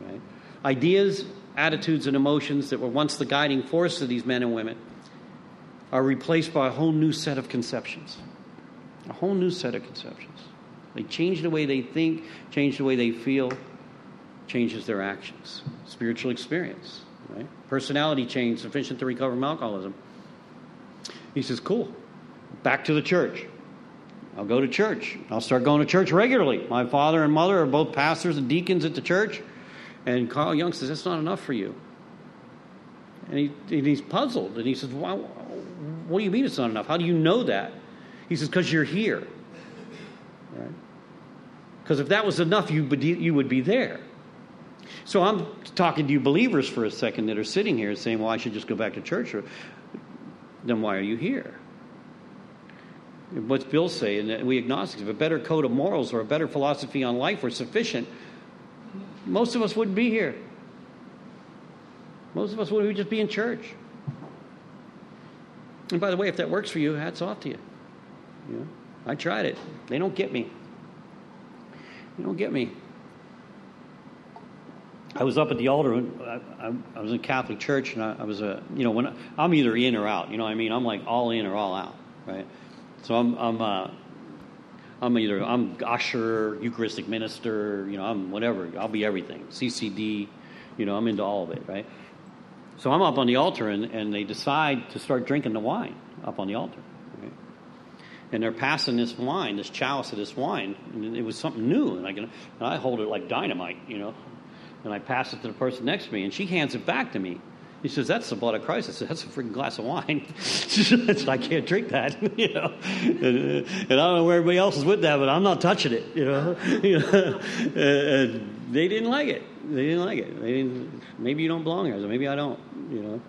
Right? Ideas, attitudes, and emotions that were once the guiding force of these men and women are replaced by a whole new set of conceptions. A whole new set of conceptions. They change the way they think, change the way they feel, changes their actions. Spiritual experience, right? Personality change sufficient to recover from alcoholism. He says, Cool. Back to the church. I'll go to church. I'll start going to church regularly. My father and mother are both pastors and deacons at the church. And Carl Jung says, That's not enough for you. And, he, and he's puzzled. And he says, well, What do you mean it's not enough? How do you know that? He says, Because you're here. Right? Because if that was enough, you would, you would be there. So I'm talking to you believers for a second that are sitting here saying, well, I should just go back to church. Then why are you here? What's Bill saying? We agnostics, if a better code of morals or a better philosophy on life were sufficient, most of us wouldn't be here. Most of us would just be in church. And by the way, if that works for you, hats off to you. you know, I tried it. They don't get me. They don't get me. I was up at the altar. I, I, I was in Catholic church, and I, I was a you know when I, I'm either in or out. You know what I mean? I'm like all in or all out, right? So I'm I'm uh, I'm either I'm usher, Eucharistic minister, you know, I'm whatever. I'll be everything. CCD, you know, I'm into all of it, right? So I'm up on the altar, and, and they decide to start drinking the wine up on the altar. Right? And they're passing this wine, this chalice of this wine, and it was something new, and I can, and I hold it like dynamite, you know, and I pass it to the person next to me, and she hands it back to me. He says, "That's the blood of Christ." I said, "That's a freaking glass of wine." [laughs] said, I can't drink that, [laughs] you know. And, and, I don't know where everybody else is with that, but I'm not touching it, you know. [laughs] you know? And they didn't like it. They didn't like it. They didn't. Maybe you don't belong here. So maybe I don't. You know.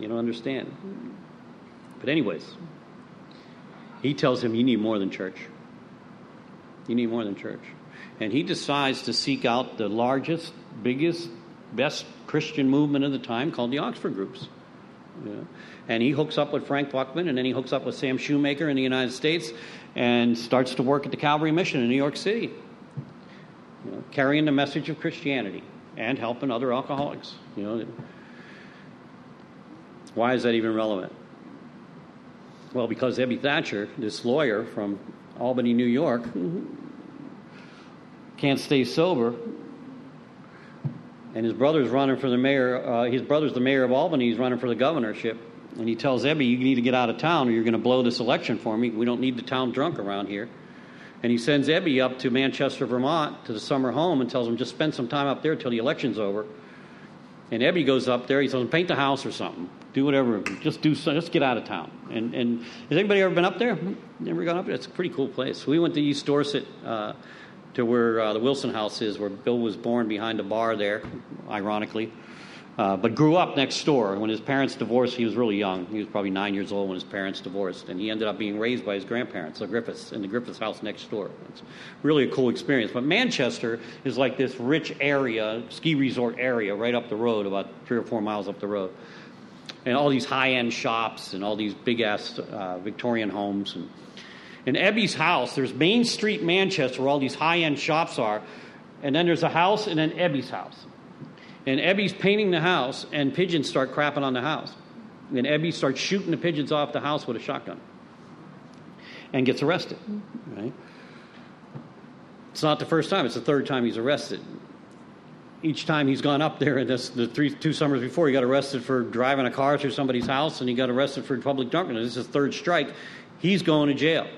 You don't understand. But anyways, he tells him, "You need more than church. You need more than church." And he decides to seek out the largest, biggest, best Christian movement of the time called the Oxford Groups. And he hooks up with Frank Buchman, and then he hooks up with Sam Shoemaker in the United States and starts to work at the Calvary Mission in New York City, you know, carrying the message of Christianity and helping other alcoholics. You know, why is that even relevant? Well, because Ebby Thatcher, this lawyer from Albany, New York, can't stay sober and his brother's running for the mayor. Uh, his brother's the mayor of Albany. He's running for the governorship, and he tells Ebby, "You need to get out of town, or you're going to blow this election for me. We don't need the town drunk around here." And he sends Ebby up to Manchester, Vermont, to the summer home, and tells him just spend some time up there till the election's over. And Ebby goes up there. He him paint the house or something, do whatever, just do, just get out of town. And and has anybody ever been up there? Never gone up there. It's a pretty cool place. We went to East Dorset. Uh, to where uh, the Wilson House is, where Bill was born behind a bar there, ironically. Uh, but grew up next door. When his parents divorced, he was really young. He was probably nine years old when his parents divorced, and he ended up being raised by his grandparents, the Griffiths, in the Griffiths house next door. It's really a cool experience. But Manchester is like this rich area, ski resort area, right up the road, about three or four miles up the road, and all these high-end shops and all these big-ass uh, Victorian homes and in Ebby's house, there's Main Street, Manchester, where all these high end shops are. And then there's a house, and then Ebby's house. And Ebby's painting the house, and pigeons start crapping on the house. And Ebby starts shooting the pigeons off the house with a shotgun and gets arrested. Right? It's not the first time, it's the third time he's arrested. Each time he's gone up there, and this, the three, two summers before, he got arrested for driving a car through somebody's house, and he got arrested for public drunkenness. This is his third strike. He's going to jail.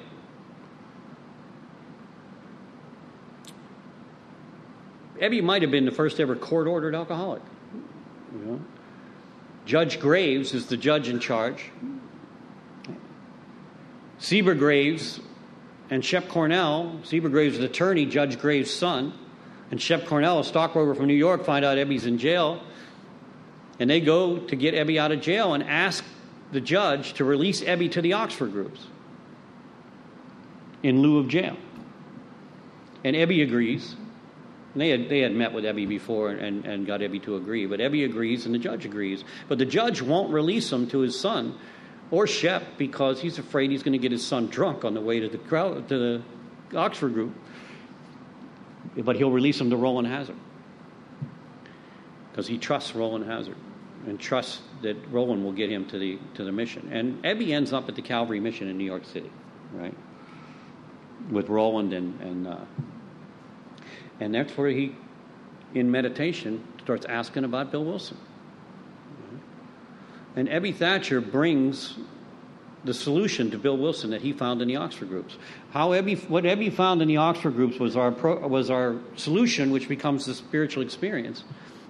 Ebby might have been the first ever court ordered alcoholic. You know? Judge Graves is the judge in charge. Cebra Graves and Shep Cornell, Cebra Graves' attorney, Judge Graves' son, and Shep Cornell, a stockbroker from New York, find out Ebby's in jail. And they go to get Ebby out of jail and ask the judge to release Ebby to the Oxford groups in lieu of jail. And Ebby agrees. And they had, they had met with Ebby before and, and got Ebby to agree. But Ebby agrees and the judge agrees. But the judge won't release him to his son or Shep because he's afraid he's going to get his son drunk on the way to the, crowd, to the Oxford group. But he'll release him to Rowland Hazard because he trusts Rowland Hazard and trusts that Rowland will get him to the to the mission. And Ebby ends up at the Calvary Mission in New York City, right? With Rowland and and uh, and that's where he, in meditation, starts asking about Bill Wilson. And Ebby Thatcher brings the solution to Bill Wilson that he found in the Oxford groups. How Ebby, what Ebby found in the Oxford groups was our pro, was our solution, which becomes the spiritual experience,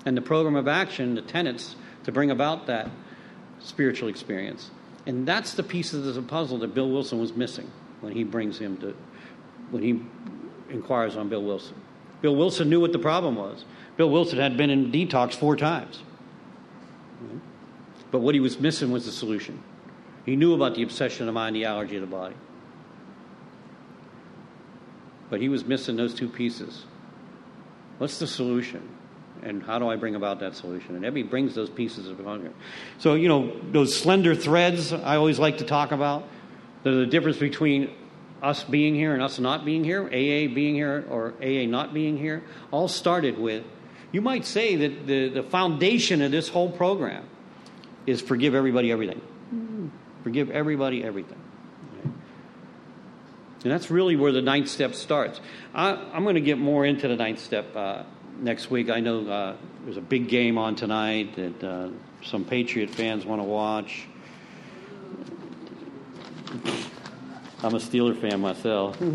and the program of action, the tenets to bring about that spiritual experience. And that's the pieces of the puzzle that Bill Wilson was missing when he brings him to, when he inquires on Bill Wilson. Bill Wilson knew what the problem was. Bill Wilson had been in detox four times. But what he was missing was the solution. He knew about the obsession of the mind, the allergy of the body. But he was missing those two pieces. What's the solution? And how do I bring about that solution? And Ebby brings those pieces of hunger. So, you know, those slender threads I always like to talk about, the difference between us being here and us not being here, AA being here or AA not being here, all started with, you might say that the, the foundation of this whole program is forgive everybody everything. Forgive everybody everything. And that's really where the ninth step starts. I, am going to get more into the ninth step uh, next week. I know uh, there's a big game on tonight that uh, some Patriot fans want to watch. I'm a Steeler fan myself. [laughs]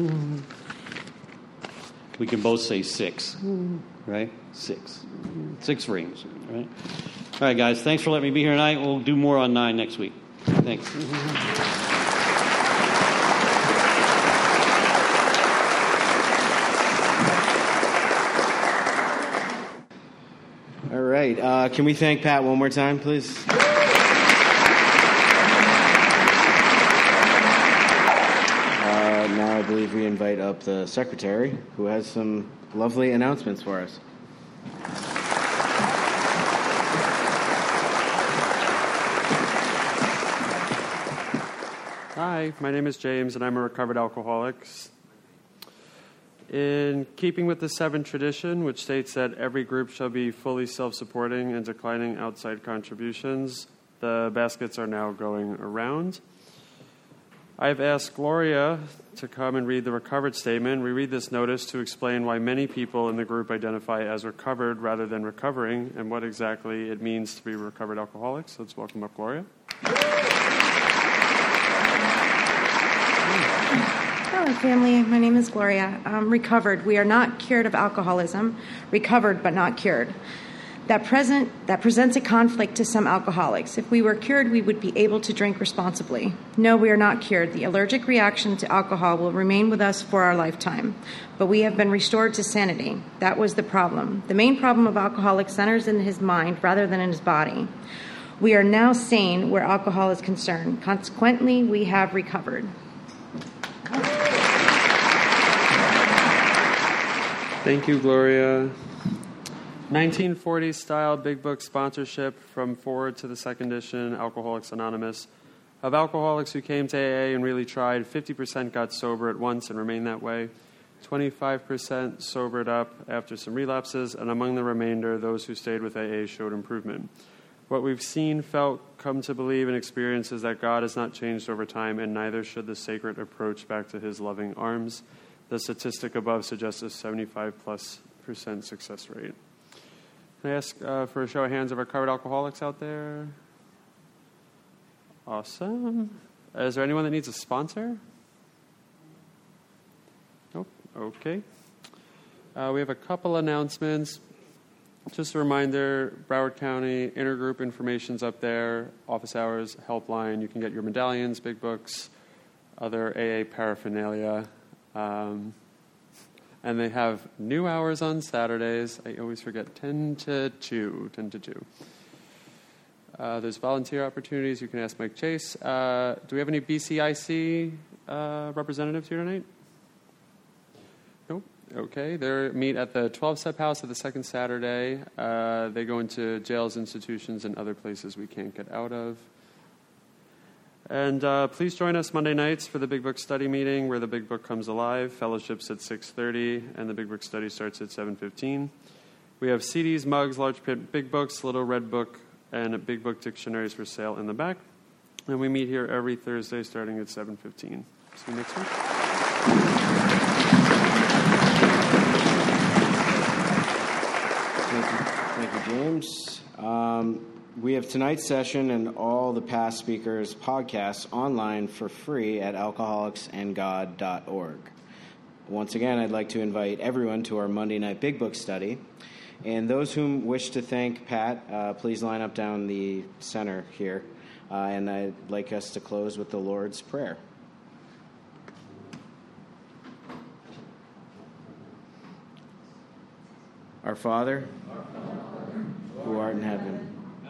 We can both say six, right? Six. Six rings, right? All right, guys, thanks for letting me be here tonight. We'll do more on nine next week. Thanks. All right. Uh, can we thank Pat one more time, please? Uh, now I believe we the secretary, who has some lovely announcements for us. Hi, my name is James, and I'm a recovered alcoholic. In keeping with the seven tradition, which states that every group shall be fully self supporting and declining outside contributions, the baskets are now going around. I've asked Gloria to come and read the recovered statement. We read this notice to explain why many people in the group identify as recovered rather than recovering and what exactly it means to be recovered alcoholics. Let's welcome up Gloria. Hello, family. My name is Gloria. I'm recovered. We are not cured of alcoholism, recovered but not cured. That present that presents a conflict to some alcoholics. If we were cured, we would be able to drink responsibly. No, we are not cured. The allergic reaction to alcohol will remain with us for our lifetime. But we have been restored to sanity. That was the problem. The main problem of alcoholic centers in his mind rather than in his body. We are now sane where alcohol is concerned. Consequently, we have recovered. Thank you, Gloria. 1940s style big book sponsorship from forward to the second edition, Alcoholics Anonymous. Of alcoholics who came to AA and really tried, 50% got sober at once and remained that way. 25% sobered up after some relapses, and among the remainder, those who stayed with AA showed improvement. What we've seen, felt, come to believe, and experience is that God has not changed over time, and neither should the sacred approach back to his loving arms. The statistic above suggests a 75 plus percent success rate. Can I ask uh, for a show of hands of recovered alcoholics out there? Awesome. Is there anyone that needs a sponsor? Nope. Okay. Uh, we have a couple announcements. Just a reminder Broward County intergroup information's up there, office hours, helpline. You can get your medallions, big books, other AA paraphernalia. Um, and they have new hours on Saturdays. I always forget 10 to 2. 10 to 2. Uh, there's volunteer opportunities. You can ask Mike Chase. Uh, do we have any BCIC uh, representatives here tonight? Nope. Okay. They meet at the 12 Step House at the second Saturday. Uh, they go into jails, institutions, and other places we can't get out of. And uh, please join us Monday nights for the Big Book Study meeting, where the Big Book comes alive. Fellowships at 6:30, and the Big Book Study starts at 7:15. We have CDs, mugs, large print Big Books, little red book, and Big Book dictionaries for sale in the back. And we meet here every Thursday, starting at 7:15. See you next week. Thank you, Thank you James. Um, we have tonight's session and all the past speakers' podcasts online for free at alcoholicsandgod.org. Once again, I'd like to invite everyone to our Monday night Big Book study. And those whom wish to thank Pat, uh, please line up down the center here. Uh, and I'd like us to close with the Lord's Prayer. Our Father, who art in heaven,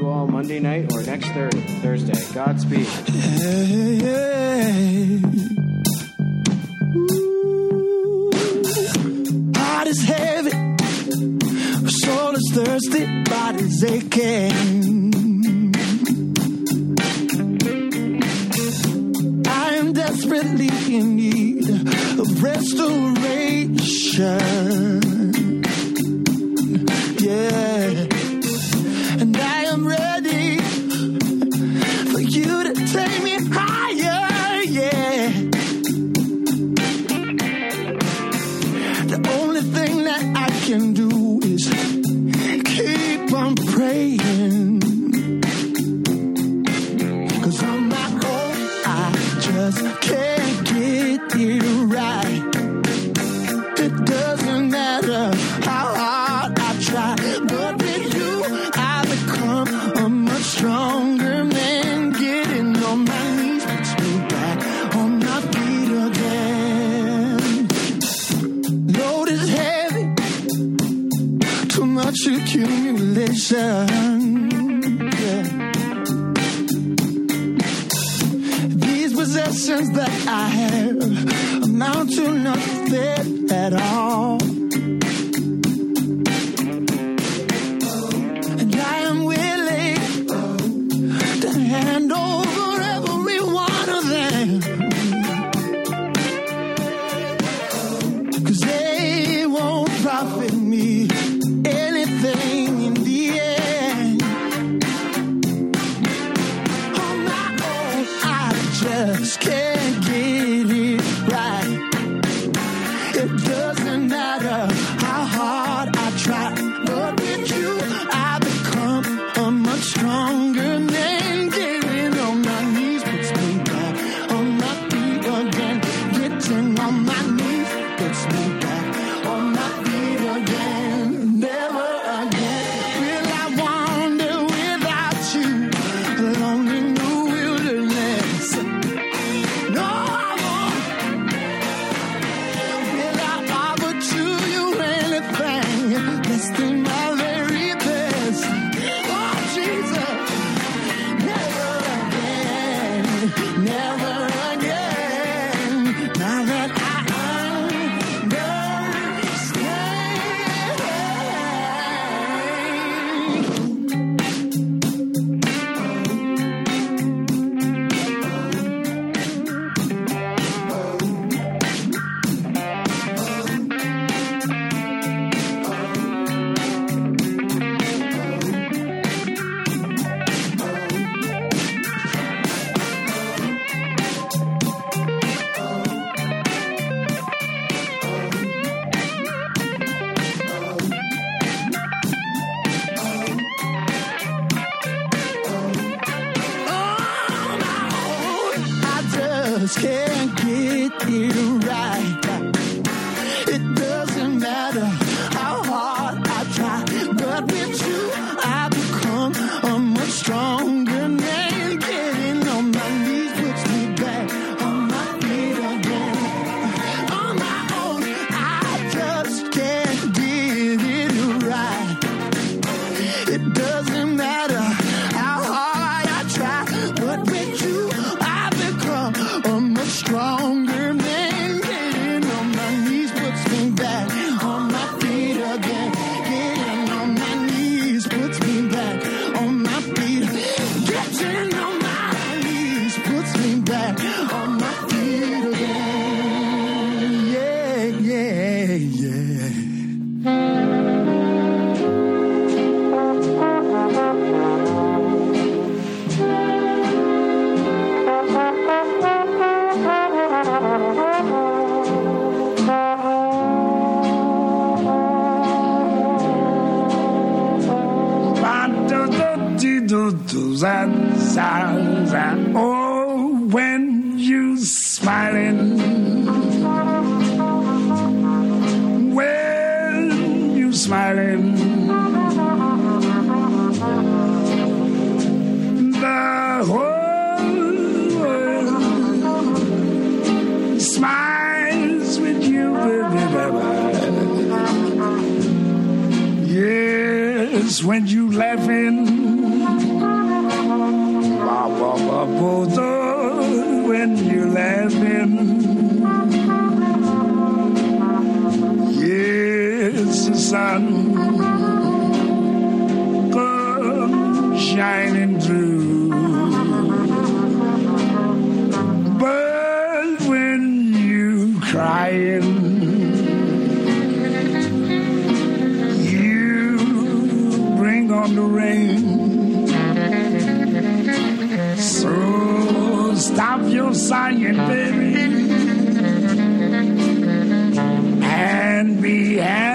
you all Monday night or next Thursday. Godspeed. Hey, Heart is heavy, soul is thirsty, body's aching. I am desperately in need of restoration. is when you laughing. Ba ba ba bother when you laughing. Yes, the sun comes shining through. come to rain. So stop your sighing, baby, and be happy.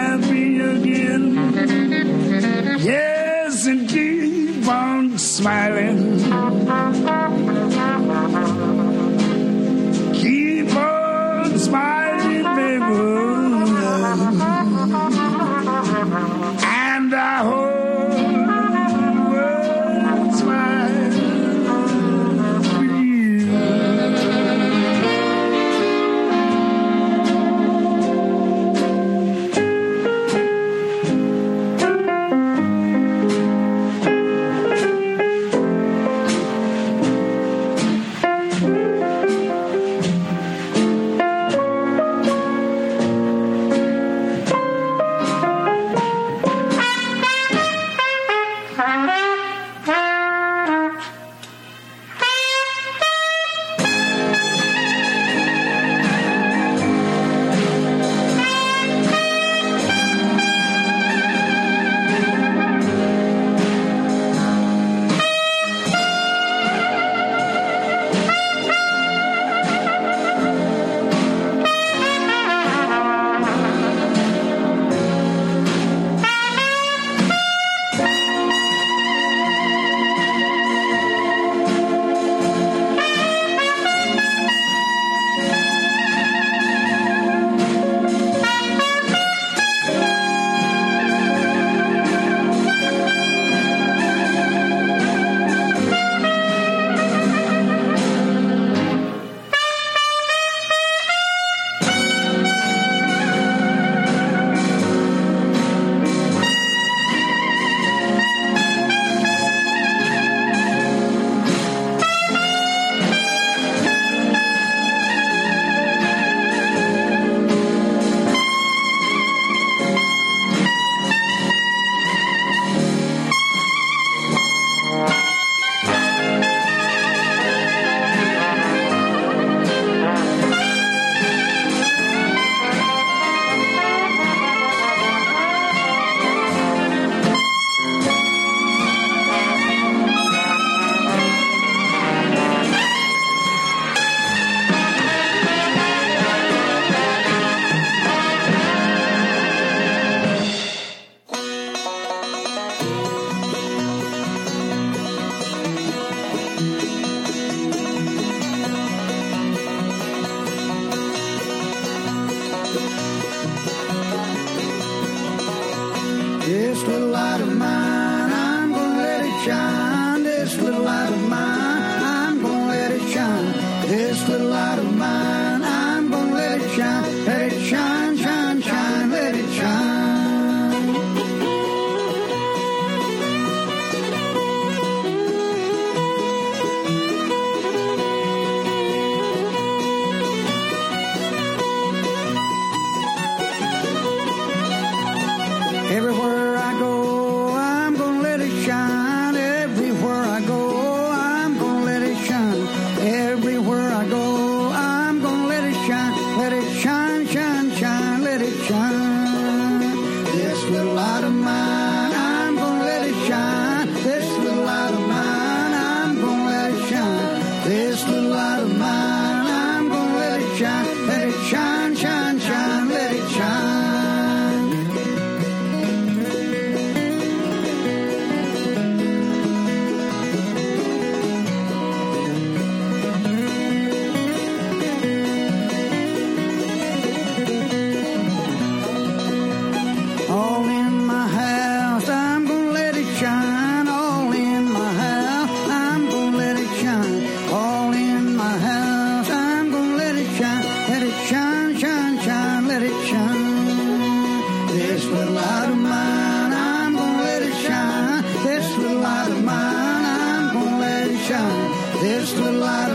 Just a light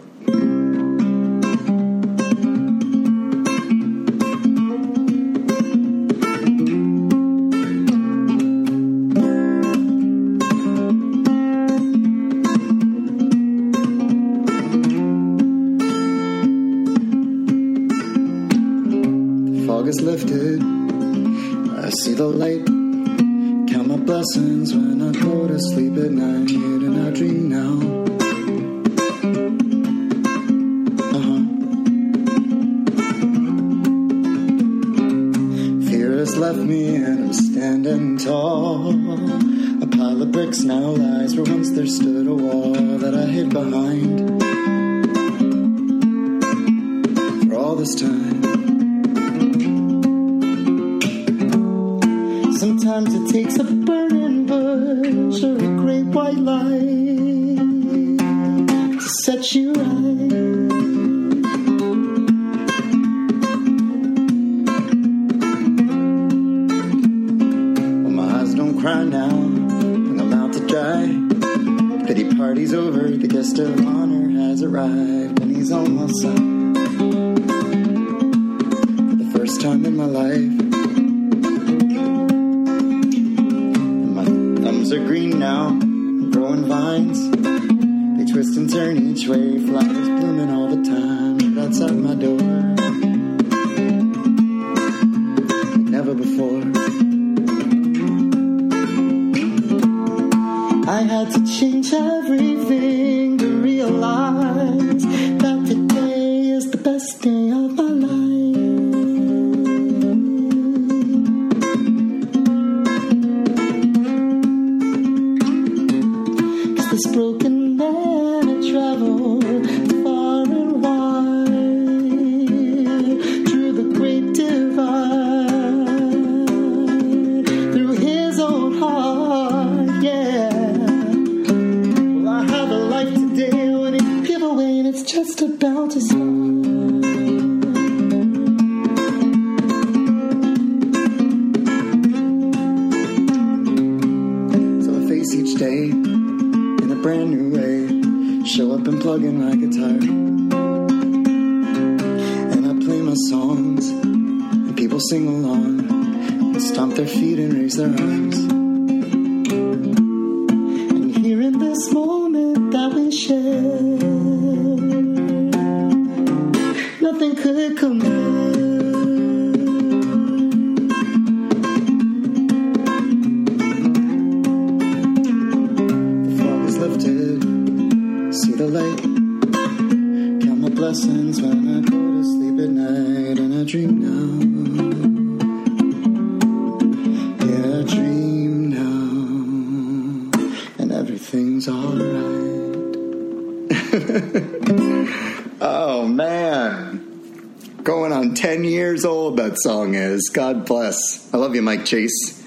time in my life. My thumbs are green now, I'm growing vines. They twist and turn each way, flowers blooming all the time. Chase.